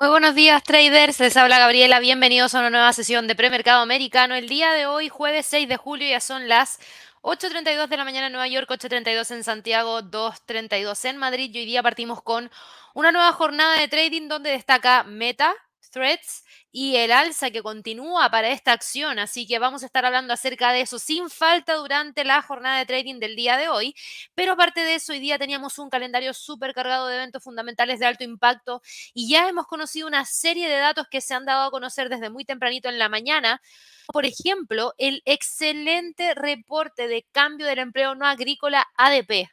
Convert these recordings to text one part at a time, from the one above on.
Muy buenos días traders, les habla Gabriela, bienvenidos a una nueva sesión de premercado americano. El día de hoy, jueves 6 de julio, ya son las 8.32 de la mañana en Nueva York, 8.32 en Santiago, 2.32 en Madrid. Y hoy día partimos con una nueva jornada de trading donde destaca Meta, Threads y el alza que continúa para esta acción. Así que vamos a estar hablando acerca de eso sin falta durante la jornada de trading del día de hoy. Pero aparte de eso, hoy día teníamos un calendario súper cargado de eventos fundamentales de alto impacto y ya hemos conocido una serie de datos que se han dado a conocer desde muy tempranito en la mañana. Por ejemplo, el excelente reporte de cambio del empleo no agrícola ADP.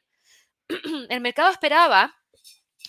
El mercado esperaba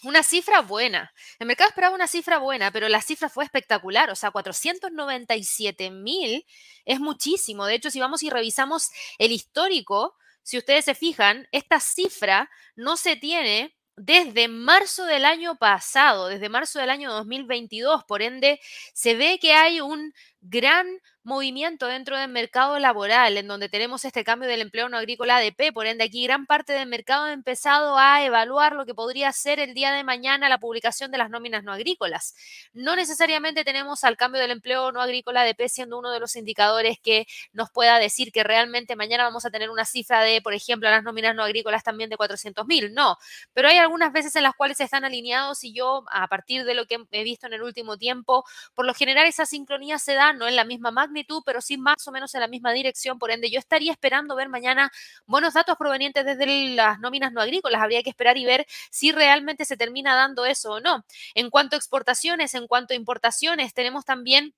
una cifra buena. El mercado esperaba una cifra buena, pero la cifra fue espectacular. O sea, 497 mil es muchísimo. De hecho, si vamos y revisamos el histórico, si ustedes se fijan, esta cifra no se tiene desde marzo del año pasado, desde marzo del año 2022. Por ende, se ve que hay un gran movimiento dentro del mercado laboral, en donde tenemos este cambio del empleo no agrícola ADP. Por ende, aquí gran parte del mercado ha empezado a evaluar lo que podría ser el día de mañana la publicación de las nóminas no agrícolas. No necesariamente tenemos al cambio del empleo no agrícola ADP siendo uno de los indicadores que nos pueda decir que realmente mañana vamos a tener una cifra de, por ejemplo, las nóminas no agrícolas también de 400 mil. No, pero hay algunas veces en las cuales están alineados y yo, a partir de lo que he visto en el último tiempo, por lo general esa sincronía se da no en la misma magnitud, pero sí más o menos en la misma dirección. Por ende, yo estaría esperando ver mañana buenos datos provenientes desde las nóminas no agrícolas. Habría que esperar y ver si realmente se termina dando eso o no. En cuanto a exportaciones, en cuanto a importaciones, tenemos también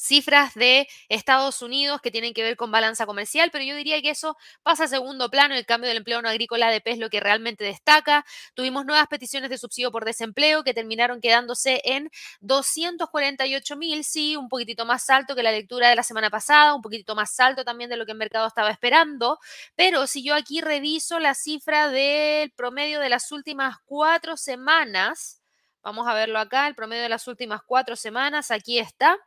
cifras de Estados Unidos que tienen que ver con balanza comercial, pero yo diría que eso pasa a segundo plano. El cambio del empleo no agrícola ADP es lo que realmente destaca. Tuvimos nuevas peticiones de subsidio por desempleo que terminaron quedándose en 248 mil, sí, un poquitito más alto que la lectura de la semana pasada, un poquitito más alto también de lo que el mercado estaba esperando. Pero si yo aquí reviso la cifra del promedio de las últimas cuatro semanas, vamos a verlo acá, el promedio de las últimas cuatro semanas, aquí está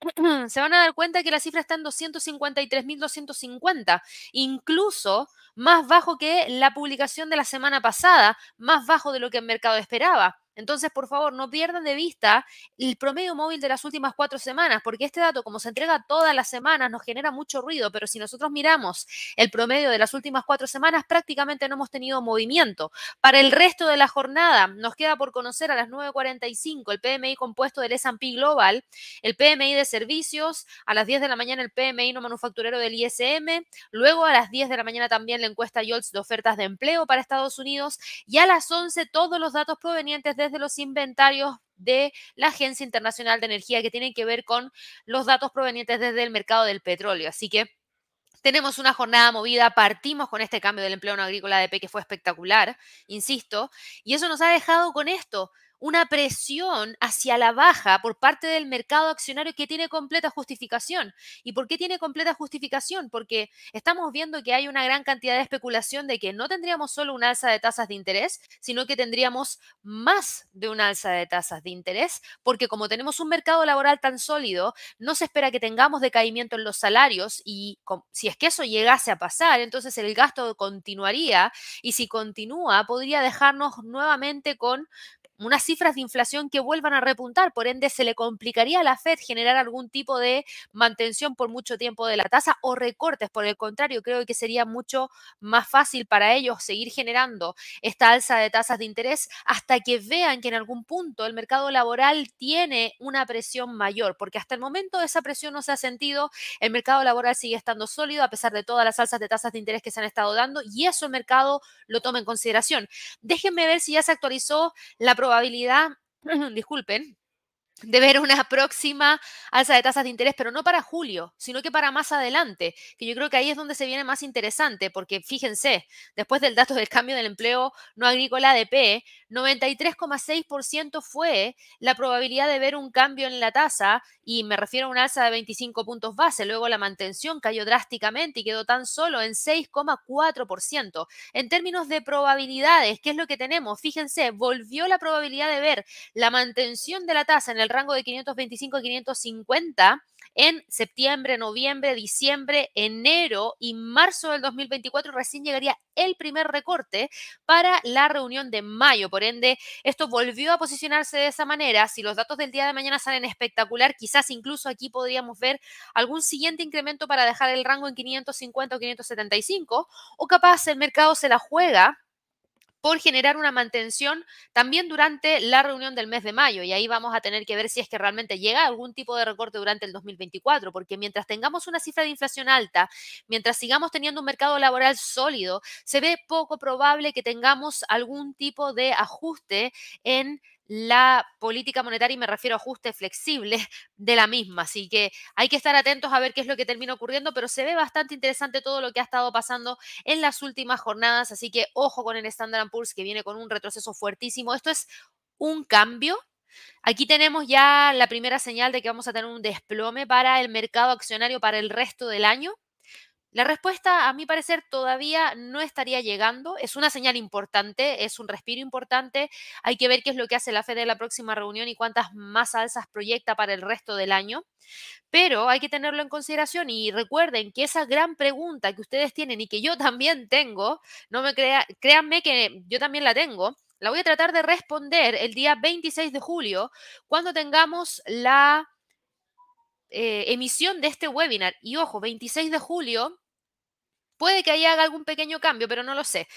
se van a dar cuenta que la cifra está en 253.250, incluso más bajo que la publicación de la semana pasada, más bajo de lo que el mercado esperaba. Entonces, por favor, no pierdan de vista el promedio móvil de las últimas cuatro semanas, porque este dato, como se entrega todas las semanas, nos genera mucho ruido, pero si nosotros miramos el promedio de las últimas cuatro semanas, prácticamente no hemos tenido movimiento. Para el resto de la jornada, nos queda por conocer a las 9.45 el PMI compuesto del S&P Global, el PMI de servicios, a las 10 de la mañana el PMI no manufacturero del ISM, luego a las 10 de la mañana también la encuesta YOLTS de ofertas de empleo para Estados Unidos y a las 11 todos los datos provenientes de de los inventarios de la Agencia Internacional de Energía que tienen que ver con los datos provenientes desde el mercado del petróleo. Así que tenemos una jornada movida, partimos con este cambio del empleo no agrícola de P que fue espectacular, insisto, y eso nos ha dejado con esto, una presión hacia la baja por parte del mercado accionario que tiene completa justificación. ¿Y por qué tiene completa justificación? Porque estamos viendo que hay una gran cantidad de especulación de que no tendríamos solo una alza de tasas de interés, sino que tendríamos más de una alza de tasas de interés, porque como tenemos un mercado laboral tan sólido, no se espera que tengamos decaimiento en los salarios y si es que eso llegase a pasar, entonces el gasto continuaría y si continúa podría dejarnos nuevamente con unas cifras de inflación que vuelvan a repuntar. Por ende, se le complicaría a la Fed generar algún tipo de mantención por mucho tiempo de la tasa o recortes. Por el contrario, creo que sería mucho más fácil para ellos seguir generando esta alza de tasas de interés hasta que vean que en algún punto el mercado laboral tiene una presión mayor, porque hasta el momento esa presión no se ha sentido. El mercado laboral sigue estando sólido a pesar de todas las alzas de tasas de interés que se han estado dando y eso el mercado lo toma en consideración. Déjenme ver si ya se actualizó la probabilidad, disculpen, de ver una próxima alza de tasas de interés, pero no para julio, sino que para más adelante, que yo creo que ahí es donde se viene más interesante, porque fíjense, después del dato del cambio del empleo no agrícola ADP, 93,6% fue la probabilidad de ver un cambio en la tasa, y me refiero a una alza de 25 puntos base, luego la mantención cayó drásticamente y quedó tan solo en 6,4%. En términos de probabilidades, ¿qué es lo que tenemos? Fíjense, volvió la probabilidad de ver la mantención de la tasa en el el rango de 525 a 550 en septiembre, noviembre, diciembre, enero y marzo del 2024 recién llegaría el primer recorte para la reunión de mayo. Por ende, esto volvió a posicionarse de esa manera. Si los datos del día de mañana salen espectacular, quizás incluso aquí podríamos ver algún siguiente incremento para dejar el rango en 550 o 575, o capaz el mercado se la juega por generar una mantención también durante la reunión del mes de mayo. Y ahí vamos a tener que ver si es que realmente llega algún tipo de recorte durante el 2024, porque mientras tengamos una cifra de inflación alta, mientras sigamos teniendo un mercado laboral sólido, se ve poco probable que tengamos algún tipo de ajuste en la política monetaria, y me refiero a ajuste flexible de la misma. Así que hay que estar atentos a ver qué es lo que termina ocurriendo, pero se ve bastante interesante todo lo que ha estado pasando en las últimas jornadas. Así que ojo con el Standard Poor's que viene con un retroceso fuertísimo. Esto es un cambio. Aquí tenemos ya la primera señal de que vamos a tener un desplome para el mercado accionario para el resto del año. La respuesta, a mi parecer, todavía no estaría llegando. Es una señal importante, es un respiro importante. Hay que ver qué es lo que hace la Fed en la próxima reunión y cuántas más alzas proyecta para el resto del año. Pero hay que tenerlo en consideración y recuerden que esa gran pregunta que ustedes tienen y que yo también tengo, no me crea, créanme que yo también la tengo, la voy a tratar de responder el día 26 de julio cuando tengamos la eh, emisión de este webinar. Y ojo, 26 de julio, puede que haya algún pequeño cambio, pero no lo sé.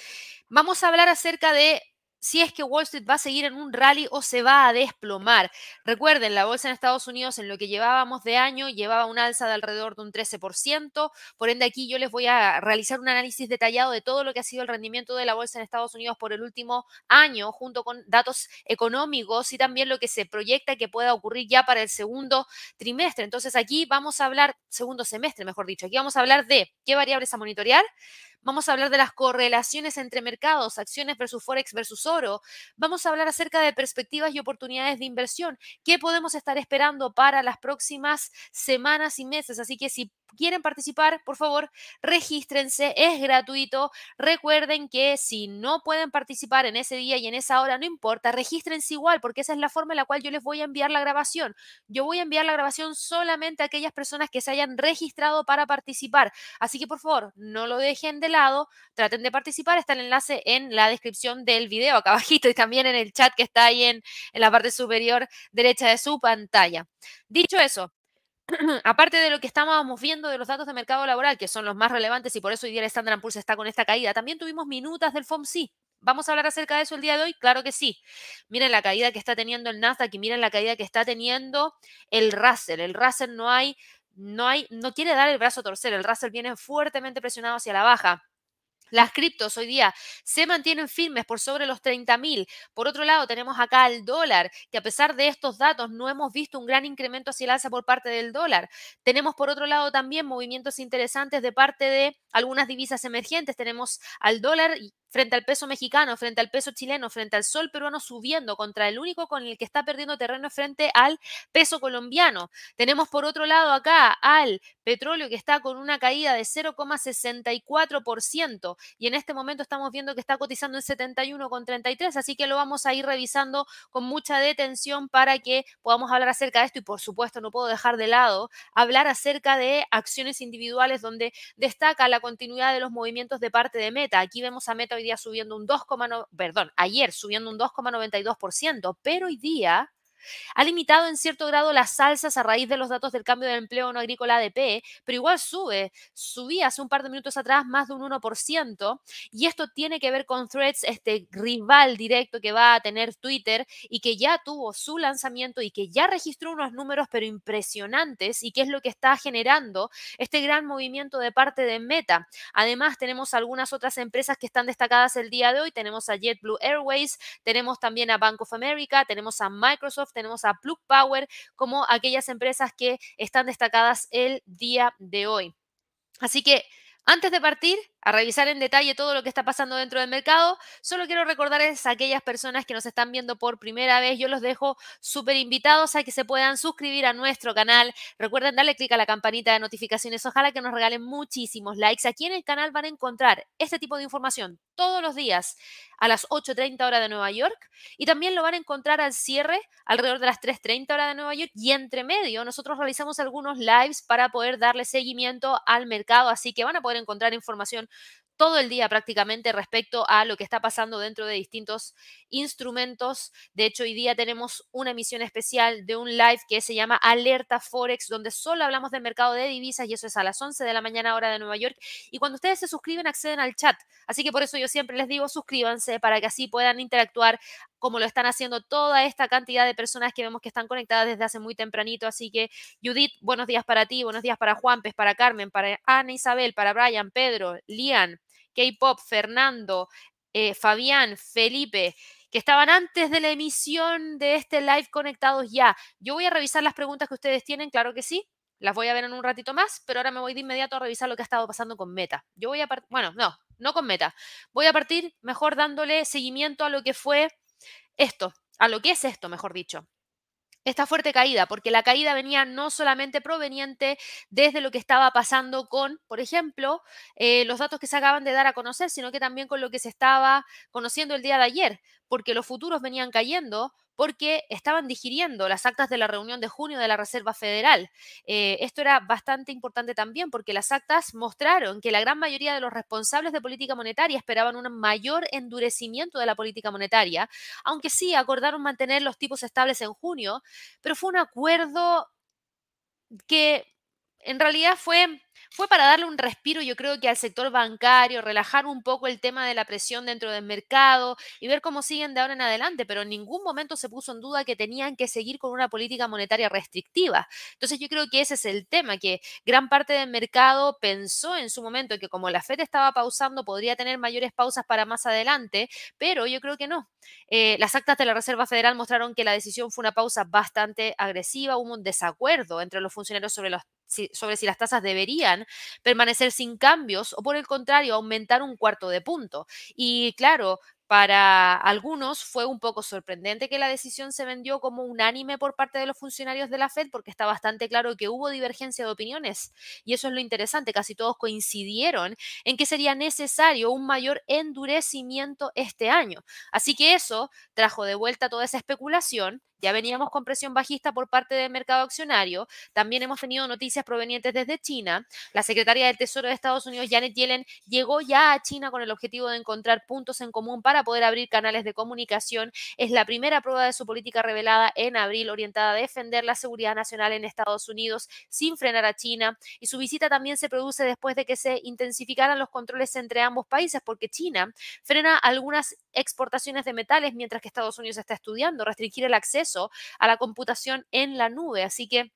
Vamos a hablar acerca de si es que Wall Street va a seguir en un rally o se va a desplomar. Recuerden, la bolsa en Estados Unidos en lo que llevábamos de año llevaba un alza de alrededor de un 13%. Por ende, aquí yo les voy a realizar un análisis detallado de todo lo que ha sido el rendimiento de la bolsa en Estados Unidos por el último año, junto con datos económicos y también lo que se proyecta que pueda ocurrir ya para el segundo trimestre. Entonces, aquí vamos a hablar, segundo semestre, mejor dicho, aquí vamos a hablar de qué variables a monitorear Vamos a hablar de las correlaciones entre mercados, acciones versus Forex versus oro. Vamos a hablar acerca de perspectivas y oportunidades de inversión. ¿Qué podemos estar esperando para las próximas semanas y meses? Así que si quieren participar, por favor, regístrense, es gratuito. Recuerden que si no pueden participar en ese día y en esa hora, no importa, regístrense igual, porque esa es la forma en la cual yo les voy a enviar la grabación. Yo voy a enviar la grabación solamente a aquellas personas que se hayan registrado para participar. Así que, por favor, no lo dejen de lado, traten de participar. Está el enlace en la descripción del video, acá abajito, y también en el chat que está ahí en, en la parte superior derecha de su pantalla. Dicho eso, aparte de lo que estábamos viendo de los datos de mercado laboral, que son los más relevantes y por eso hoy día el Standard Poor's está con esta caída, también tuvimos minutas del FOMC. ¿Vamos a hablar acerca de eso el día de hoy? Claro que sí. Miren la caída que está teniendo el Nasdaq y miren la caída que está teniendo el Russell. El Russell no hay, no hay, no quiere dar el brazo a torcer. El Russell viene fuertemente presionado hacia la baja. Las criptos hoy día se mantienen firmes por sobre los 30 mil. Por otro lado, tenemos acá el dólar, que a pesar de estos datos no hemos visto un gran incremento hacia el alza por parte del dólar. Tenemos por otro lado también movimientos interesantes de parte de algunas divisas emergentes. Tenemos al dólar frente al peso mexicano, frente al peso chileno, frente al sol peruano subiendo contra el único con el que está perdiendo terreno frente al peso colombiano. Tenemos por otro lado acá al petróleo que está con una caída de 0,64% y en este momento estamos viendo que está cotizando en 71,33, así que lo vamos a ir revisando con mucha detención para que podamos hablar acerca de esto y por supuesto no puedo dejar de lado hablar acerca de acciones individuales donde destaca la continuidad de los movimientos de parte de Meta. Aquí vemos a Meta día subiendo un 2,9, perdón, ayer subiendo un 2,92%, pero hoy día ha limitado en cierto grado las salsas a raíz de los datos del cambio de empleo no agrícola ADP, pero igual sube. Subía hace un par de minutos atrás más de un 1%, y esto tiene que ver con Threads, este rival directo que va a tener Twitter y que ya tuvo su lanzamiento y que ya registró unos números pero impresionantes y que es lo que está generando este gran movimiento de parte de Meta. Además, tenemos algunas otras empresas que están destacadas el día de hoy. Tenemos a JetBlue Airways, tenemos también a Bank of America, tenemos a Microsoft, tenemos a Plug Power como aquellas empresas que están destacadas el día de hoy. Así que antes de partir a revisar en detalle todo lo que está pasando dentro del mercado, solo quiero recordarles a aquellas personas que nos están viendo por primera vez, yo los dejo súper invitados a que se puedan suscribir a nuestro canal. Recuerden darle clic a la campanita de notificaciones, ojalá que nos regalen muchísimos likes. Aquí en el canal van a encontrar este tipo de información todos los días a las 8.30 hora de Nueva York y también lo van a encontrar al cierre alrededor de las 3.30 hora de Nueva York y entre medio nosotros realizamos algunos lives para poder darle seguimiento al mercado, así que van a poder encontrar información todo el día prácticamente respecto a lo que está pasando dentro de distintos instrumentos. De hecho, hoy día tenemos una emisión especial de un live que se llama Alerta Forex, donde solo hablamos del mercado de divisas y eso es a las 11 de la mañana hora de Nueva York. Y cuando ustedes se suscriben, acceden al chat. Así que por eso yo siempre les digo, suscríbanse para que así puedan interactuar como lo están haciendo toda esta cantidad de personas que vemos que están conectadas desde hace muy tempranito. Así que, Judith, buenos días para ti, buenos días para Juanpes, para Carmen, para Ana Isabel, para Brian, Pedro, Lian, K-Pop, Fernando, eh, Fabián, Felipe, que estaban antes de la emisión de este live conectados ya. Yo voy a revisar las preguntas que ustedes tienen, claro que sí. Las voy a ver en un ratito más, pero ahora me voy de inmediato a revisar lo que ha estado pasando con Meta. Yo voy a partir, bueno, no, no con Meta. Voy a partir mejor dándole seguimiento a lo que fue esto, a lo que es esto, mejor dicho esta fuerte caída, porque la caída venía no solamente proveniente desde lo que estaba pasando con, por ejemplo, eh, los datos que se acaban de dar a conocer, sino que también con lo que se estaba conociendo el día de ayer, porque los futuros venían cayendo porque estaban digiriendo las actas de la reunión de junio de la Reserva Federal. Eh, esto era bastante importante también porque las actas mostraron que la gran mayoría de los responsables de política monetaria esperaban un mayor endurecimiento de la política monetaria, aunque sí acordaron mantener los tipos estables en junio, pero fue un acuerdo que en realidad fue fue para darle un respiro, yo creo que al sector bancario, relajar un poco el tema de la presión dentro del mercado y ver cómo siguen de ahora en adelante, pero en ningún momento se puso en duda que tenían que seguir con una política monetaria restrictiva. Entonces yo creo que ese es el tema, que gran parte del mercado pensó en su momento que como la Fed estaba pausando, podría tener mayores pausas para más adelante, pero yo creo que no. Eh, las actas de la Reserva Federal mostraron que la decisión fue una pausa bastante agresiva, hubo un desacuerdo entre los funcionarios sobre los sobre si las tasas deberían permanecer sin cambios o por el contrario aumentar un cuarto de punto. Y claro, para algunos fue un poco sorprendente que la decisión se vendió como unánime por parte de los funcionarios de la Fed porque está bastante claro que hubo divergencia de opiniones y eso es lo interesante, casi todos coincidieron en que sería necesario un mayor endurecimiento este año. Así que eso trajo de vuelta toda esa especulación ya veníamos con presión bajista por parte del mercado accionario. También hemos tenido noticias provenientes desde China. La secretaria del Tesoro de Estados Unidos, Janet Yellen, llegó ya a China con el objetivo de encontrar puntos en común para poder abrir canales de comunicación. Es la primera prueba de su política revelada en abril orientada a defender la seguridad nacional en Estados Unidos sin frenar a China. Y su visita también se produce después de que se intensificaran los controles entre ambos países porque China frena algunas exportaciones de metales mientras que Estados Unidos está estudiando restringir el acceso a la computación en la nube. Así que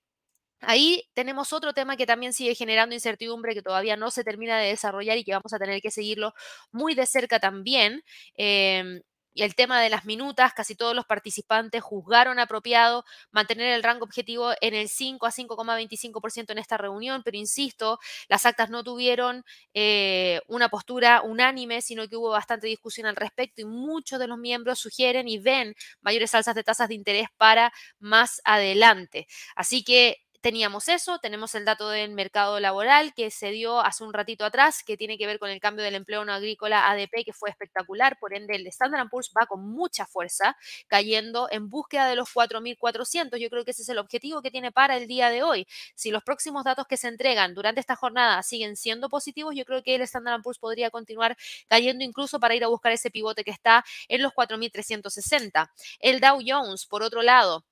Ahí tenemos otro tema que también sigue generando incertidumbre, que todavía no se termina de desarrollar y que vamos a tener que seguirlo muy de cerca también. Em, y el tema de las minutas, casi todos los participantes juzgaron apropiado mantener el rango objetivo en el 5 a 5,25% en esta reunión, pero insisto, las actas no tuvieron eh, una postura unánime, sino que hubo bastante discusión al respecto y muchos de los miembros sugieren y ven mayores alzas de tasas de interés para más adelante. Así que teníamos eso, tenemos el dato del mercado laboral que se dio hace un ratito atrás, que tiene que ver con el cambio del empleo no agrícola ADP, que fue espectacular, por ende el Standard Poor's va con mucha fuerza, cayendo en búsqueda de los 4.400. Yo creo que ese es el objetivo que tiene para el día de hoy. Si los próximos datos que se entregan durante esta jornada siguen siendo positivos, yo creo que el Standard Poor's podría continuar cayendo incluso para ir a buscar ese pivote que está en los 4.360. El Dow Jones, por otro lado,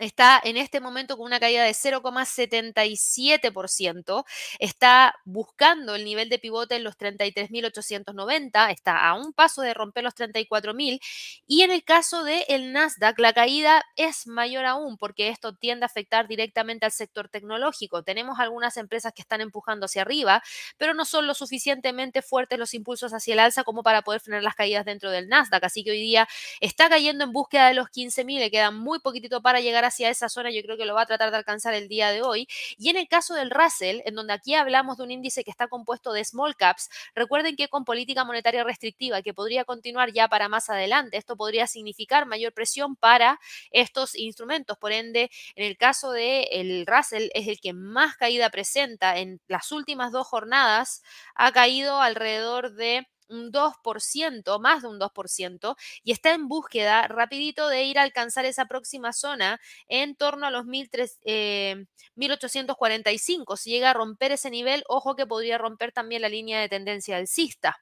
está en este momento con una caída de 0,77%, está buscando el nivel de pivote en los 33.890, está a un paso de romper los 34.000 y en el caso del el Nasdaq la caída es mayor aún porque esto tiende a afectar directamente al sector tecnológico. Tenemos algunas empresas que están empujando hacia arriba, pero no son lo suficientemente fuertes los impulsos hacia el alza como para poder frenar las caídas dentro del Nasdaq, así que hoy día está cayendo en búsqueda de los 15.000, le queda muy poquitito para llegar a hacia esa zona, yo creo que lo va a tratar de alcanzar el día de hoy. Y en el caso del Russell, en donde aquí hablamos de un índice que está compuesto de small caps, recuerden que con política monetaria restrictiva, que podría continuar ya para más adelante, esto podría significar mayor presión para estos instrumentos. Por ende, en el caso del el Russell, es el que más caída presenta en las últimas dos jornadas, ha caído alrededor de un 2%, más de un 2%, y está en búsqueda rapidito de ir a alcanzar esa próxima zona en torno a los 1845. Eh, si llega a romper ese nivel, ojo que podría romper también la línea de tendencia alcista.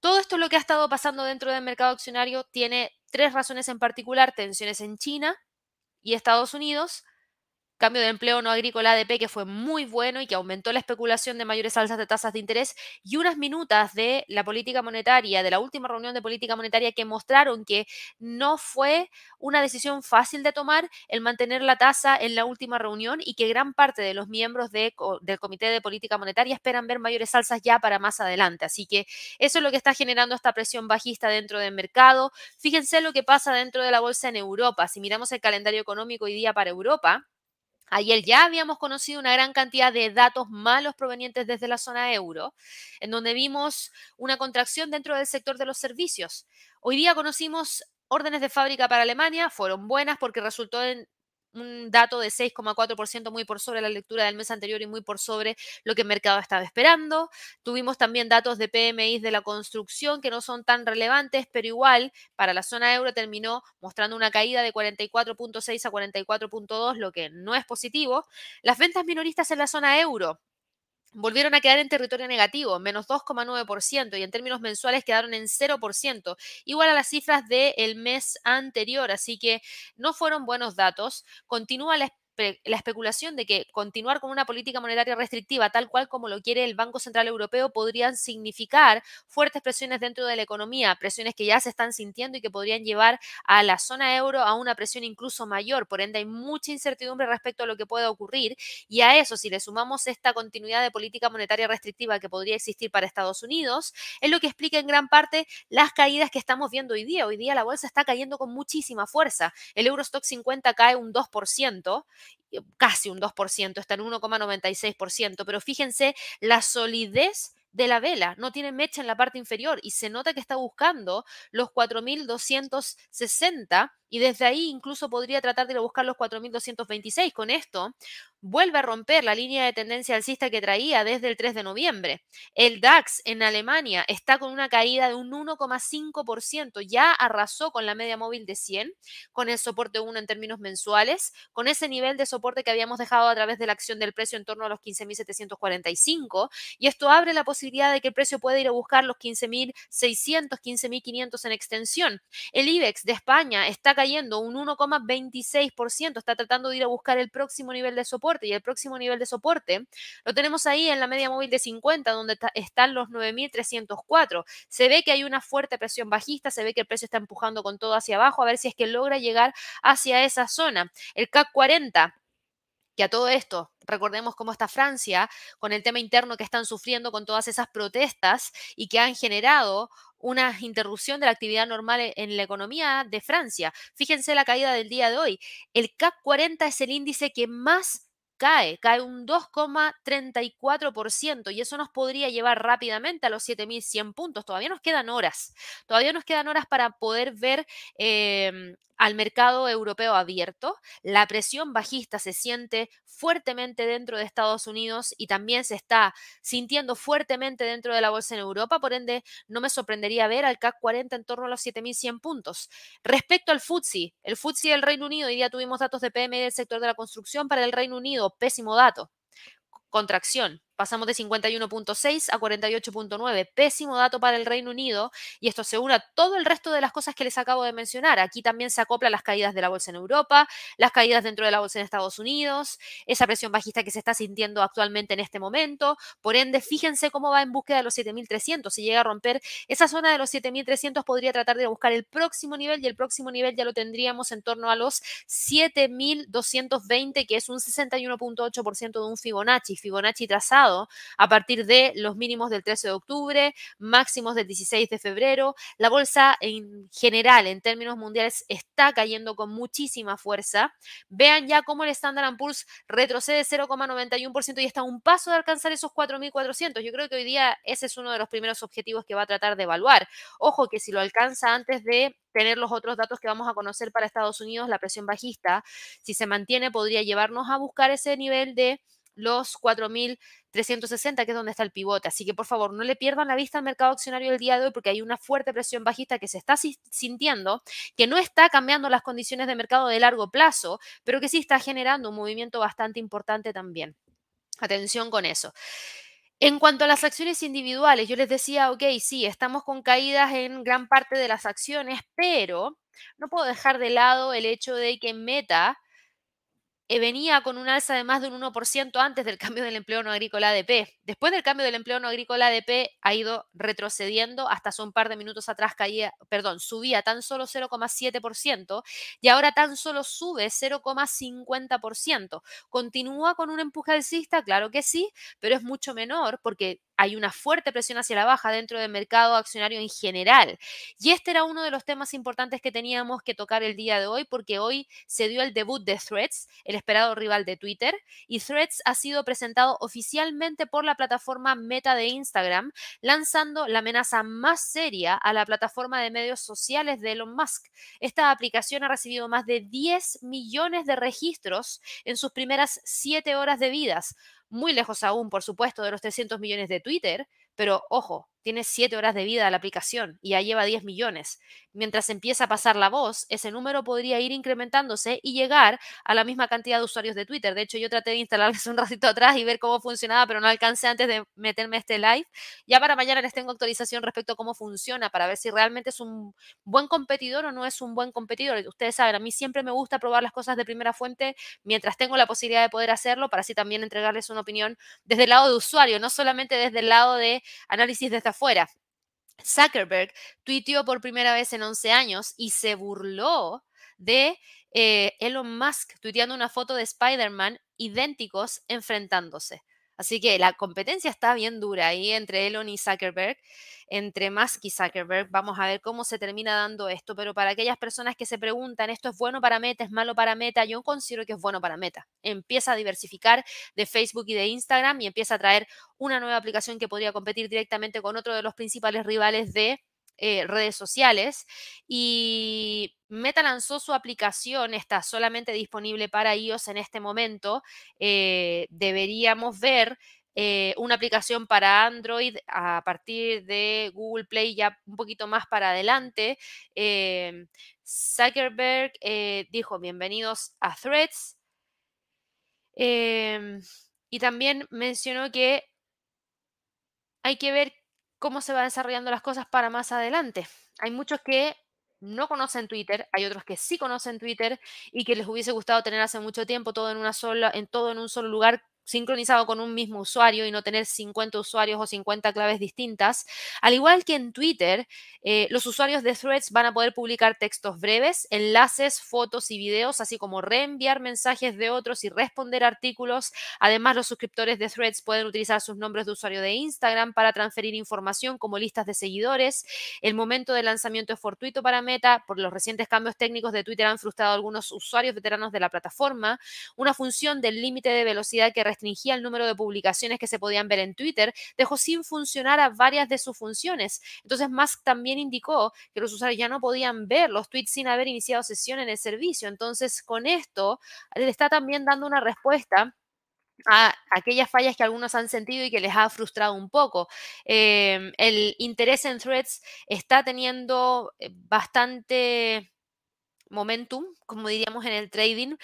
Todo esto lo que ha estado pasando dentro del mercado accionario tiene tres razones en particular, tensiones en China y Estados Unidos, cambio de empleo no agrícola ADP que fue muy bueno y que aumentó la especulación de mayores alzas de tasas de interés y unas minutas de la política monetaria, de la última reunión de política monetaria que mostraron que no fue una decisión fácil de tomar el mantener la tasa en la última reunión y que gran parte de los miembros del Comité de Política Monetaria esperan ver mayores alzas ya para más adelante. Así que eso es lo que está generando esta presión bajista dentro del mercado. Fíjense lo que pasa dentro de la bolsa en Europa. Si miramos el calendario económico hoy día para Europa, Ayer ya habíamos conocido una gran cantidad de datos malos provenientes desde la zona euro, en donde vimos una contracción dentro del sector de los servicios. Hoy día conocimos órdenes de fábrica para Alemania, fueron buenas porque resultó en un dato de 6,4% muy por sobre la lectura del mes anterior y muy por sobre lo que el mercado estaba esperando. Tuvimos también datos de PMI de la construcción que no son tan relevantes, pero igual para la zona euro terminó mostrando una caída de 44.6 a 44.2, lo que no es positivo. Las ventas minoristas en la zona euro volvieron a quedar en territorio negativo, menos 2,9%, y en términos mensuales quedaron en 0%, igual a las cifras del mes anterior, así que no fueron buenos datos. Continúa la la especulación de que continuar con una política monetaria restrictiva tal cual como lo quiere el Banco Central Europeo podrían significar fuertes presiones dentro de la economía, presiones que ya se están sintiendo y que podrían llevar a la zona euro a una presión incluso mayor. Por ende, hay mucha incertidumbre respecto a lo que pueda ocurrir y a eso, si le sumamos esta continuidad de política monetaria restrictiva que podría existir para Estados Unidos, es lo que explica en gran parte las caídas que estamos viendo hoy día. Hoy día la bolsa está cayendo con muchísima fuerza. El Eurostock 50 cae un 2%, casi un 2%, está en 1,96%, pero fíjense la solidez de la vela, no tiene mecha en la parte inferior y se nota que está buscando los 4.260 y desde ahí incluso podría tratar de buscar los 4.226. Con esto vuelve a romper la línea de tendencia alcista que traía desde el 3 de noviembre. El DAX en Alemania está con una caída de un 1,5%, ya arrasó con la media móvil de 100, con el soporte 1 en términos mensuales, con ese nivel de soporte que habíamos dejado a través de la acción del precio en torno a los 15.745, y esto abre la posibilidad de que el precio pueda ir a buscar los 15.600, 15.500 en extensión. El IBEX de España está cayendo un 1,26%, está tratando de ir a buscar el próximo nivel de soporte y el próximo nivel de soporte lo tenemos ahí en la media móvil de 50, donde están los 9.304. Se ve que hay una fuerte presión bajista, se ve que el precio está empujando con todo hacia abajo, a ver si es que logra llegar hacia esa zona. El CAC 40 que a todo esto, recordemos cómo está Francia con el tema interno que están sufriendo con todas esas protestas y que han generado una interrupción de la actividad normal e-, en la economía de Francia. Fíjense la caída del día de hoy. El CAC 40 es el índice que más cae, cae un 2,34% y eso nos podría llevar rápidamente a los 7.100 puntos. Todavía nos quedan horas, todavía nos quedan horas para poder ver em, al mercado europeo abierto. La presión bajista se siente fuertemente dentro de Estados Unidos y también se está sintiendo fuertemente dentro de la bolsa en Europa, por ende no me sorprendería ver al CAC 40 en torno a los 7.100 puntos. Respecto al FTSE, el FTSE del Reino Unido, hoy día tuvimos datos de PMI del sector de la construcción para el Reino Unido, pésimo dato, contracción. Pasamos de 51.6 a 48.9. Pésimo dato para el Reino Unido y esto se une a todo el resto de las cosas que les acabo de mencionar. Aquí también se acopla las caídas de la bolsa en Europa, las caídas dentro de la bolsa en Estados Unidos, esa presión bajista que se está sintiendo actualmente en este momento. Por ende, fíjense cómo va en búsqueda de los 7.300. Si llega a romper esa zona de los 7.300, podría tratar de buscar el próximo nivel y el próximo nivel ya lo tendríamos en torno a los 7.220, que es un 61.8% de un Fibonacci. Fibonacci trazado a partir de los mínimos del 13 de octubre, máximos del 16 de febrero. La bolsa en general, en términos mundiales, está cayendo con muchísima fuerza. Vean ya cómo el Standard Poor's retrocede 0,91% y está a un paso de alcanzar esos 4.400. Yo creo que hoy día ese es uno de los primeros objetivos que va a tratar de evaluar. Ojo que si lo alcanza antes de tener los otros datos que vamos a conocer para Estados Unidos, la presión bajista, si se mantiene, podría llevarnos a buscar ese nivel de los 4.360, que es donde está el pivote. Así que por favor, no le pierdan la vista al mercado accionario del día de hoy porque hay una fuerte presión bajista que se está sintiendo, que no está cambiando las condiciones de mercado de largo plazo, pero que sí está generando un movimiento bastante importante también. Atención con eso. En cuanto a las acciones individuales, yo les decía, ok, sí, estamos con caídas en gran parte de las acciones, pero no puedo dejar de lado el hecho de que Meta venía con un alza de más de un 1% antes del cambio del empleo no agrícola ADP. Después del cambio del empleo no agrícola ADP ha ido retrocediendo hasta hace un par de minutos atrás caía, perdón, subía tan solo 0,7% y ahora tan solo sube 0,50%. ¿Continúa con un empuje alcista? Claro que sí, pero es mucho menor porque hay una fuerte presión hacia la baja dentro del mercado accionario en general. Y este era uno de los temas importantes que teníamos que tocar el día de hoy, porque hoy se dio el debut de Threads, el esperado rival de Twitter, y Threads ha sido presentado oficialmente por la plataforma Meta de Instagram, lanzando la amenaza más seria a la plataforma de medios sociales de Elon Musk. Esta aplicación ha recibido más de 10 millones de registros en sus primeras 7 horas de vidas, muy lejos aún, por supuesto, de los 300 millones de Twitter, pero ojo, tiene 7 horas de vida la aplicación y ya lleva 10 millones. Mientras empieza a pasar la voz, ese número podría ir incrementándose y llegar a la misma cantidad de usuarios de Twitter. De hecho, yo traté de instalarles un ratito atrás y ver cómo funcionaba, pero no alcancé antes de meterme a este live. Ya para mañana les tengo actualización respecto a cómo funciona para ver si realmente es un buen competidor o no es un buen competidor. Ustedes saben, a mí siempre me gusta probar las cosas de primera fuente mientras tengo la posibilidad de poder hacerlo para así también entregarles una opinión desde el lado de usuario, no solamente desde el lado de análisis desde afuera. Zuckerberg tuiteó por primera vez en 11 años y se burló de eh, Elon Musk tuiteando una foto de Spider-Man idénticos enfrentándose. Así que la competencia está bien dura ahí entre Elon y Zuckerberg, entre Musk y Zuckerberg. Vamos a ver cómo se termina dando esto, pero para aquellas personas que se preguntan, ¿esto es bueno para Meta, es malo para Meta? Yo considero que es bueno para Meta. Empieza a diversificar de Facebook y de Instagram y empieza a traer una nueva aplicación que podría competir directamente con otro de los principales rivales de eh, redes sociales y Meta lanzó su aplicación, está solamente disponible para iOS en este momento. Eh, deberíamos ver eh, una aplicación para Android a partir de Google Play ya un poquito más para adelante. Zuckerberg dijo bienvenidos a Threads. Em, y también mencionó que hay que ver cómo se van desarrollando las cosas para más adelante. Hay muchos que no conocen Twitter, hay otros que sí conocen Twitter y que les hubiese gustado tener hace mucho tiempo todo en una sola, en todo en un solo lugar sincronizado con un mismo usuario y no tener 50 usuarios o 50 claves distintas. Al igual que en Twitter, eh, los usuarios de Threads van a poder publicar textos breves, enlaces, fotos y videos, así como reenviar mensajes de otros y responder artículos. Además, los suscriptores de Threads pueden utilizar sus nombres de usuario de Instagram para transferir información como listas de seguidores. El momento de lanzamiento es fortuito para Meta. Por los recientes cambios técnicos de Twitter han frustrado a algunos usuarios veteranos de la plataforma. Una función del límite de velocidad que restringía el número de publicaciones que se podían ver en Twitter, dejó sin funcionar a varias de sus funciones. Entonces, Musk también indicó que los usuarios ya no podían ver los tweets sin haber iniciado sesión en el servicio. Entonces, con esto, le está también dando una respuesta a aquellas fallas que algunos han sentido y que les ha frustrado un poco. Em, el interés en threads está teniendo eh, bastante momentum, como diríamos en el trading,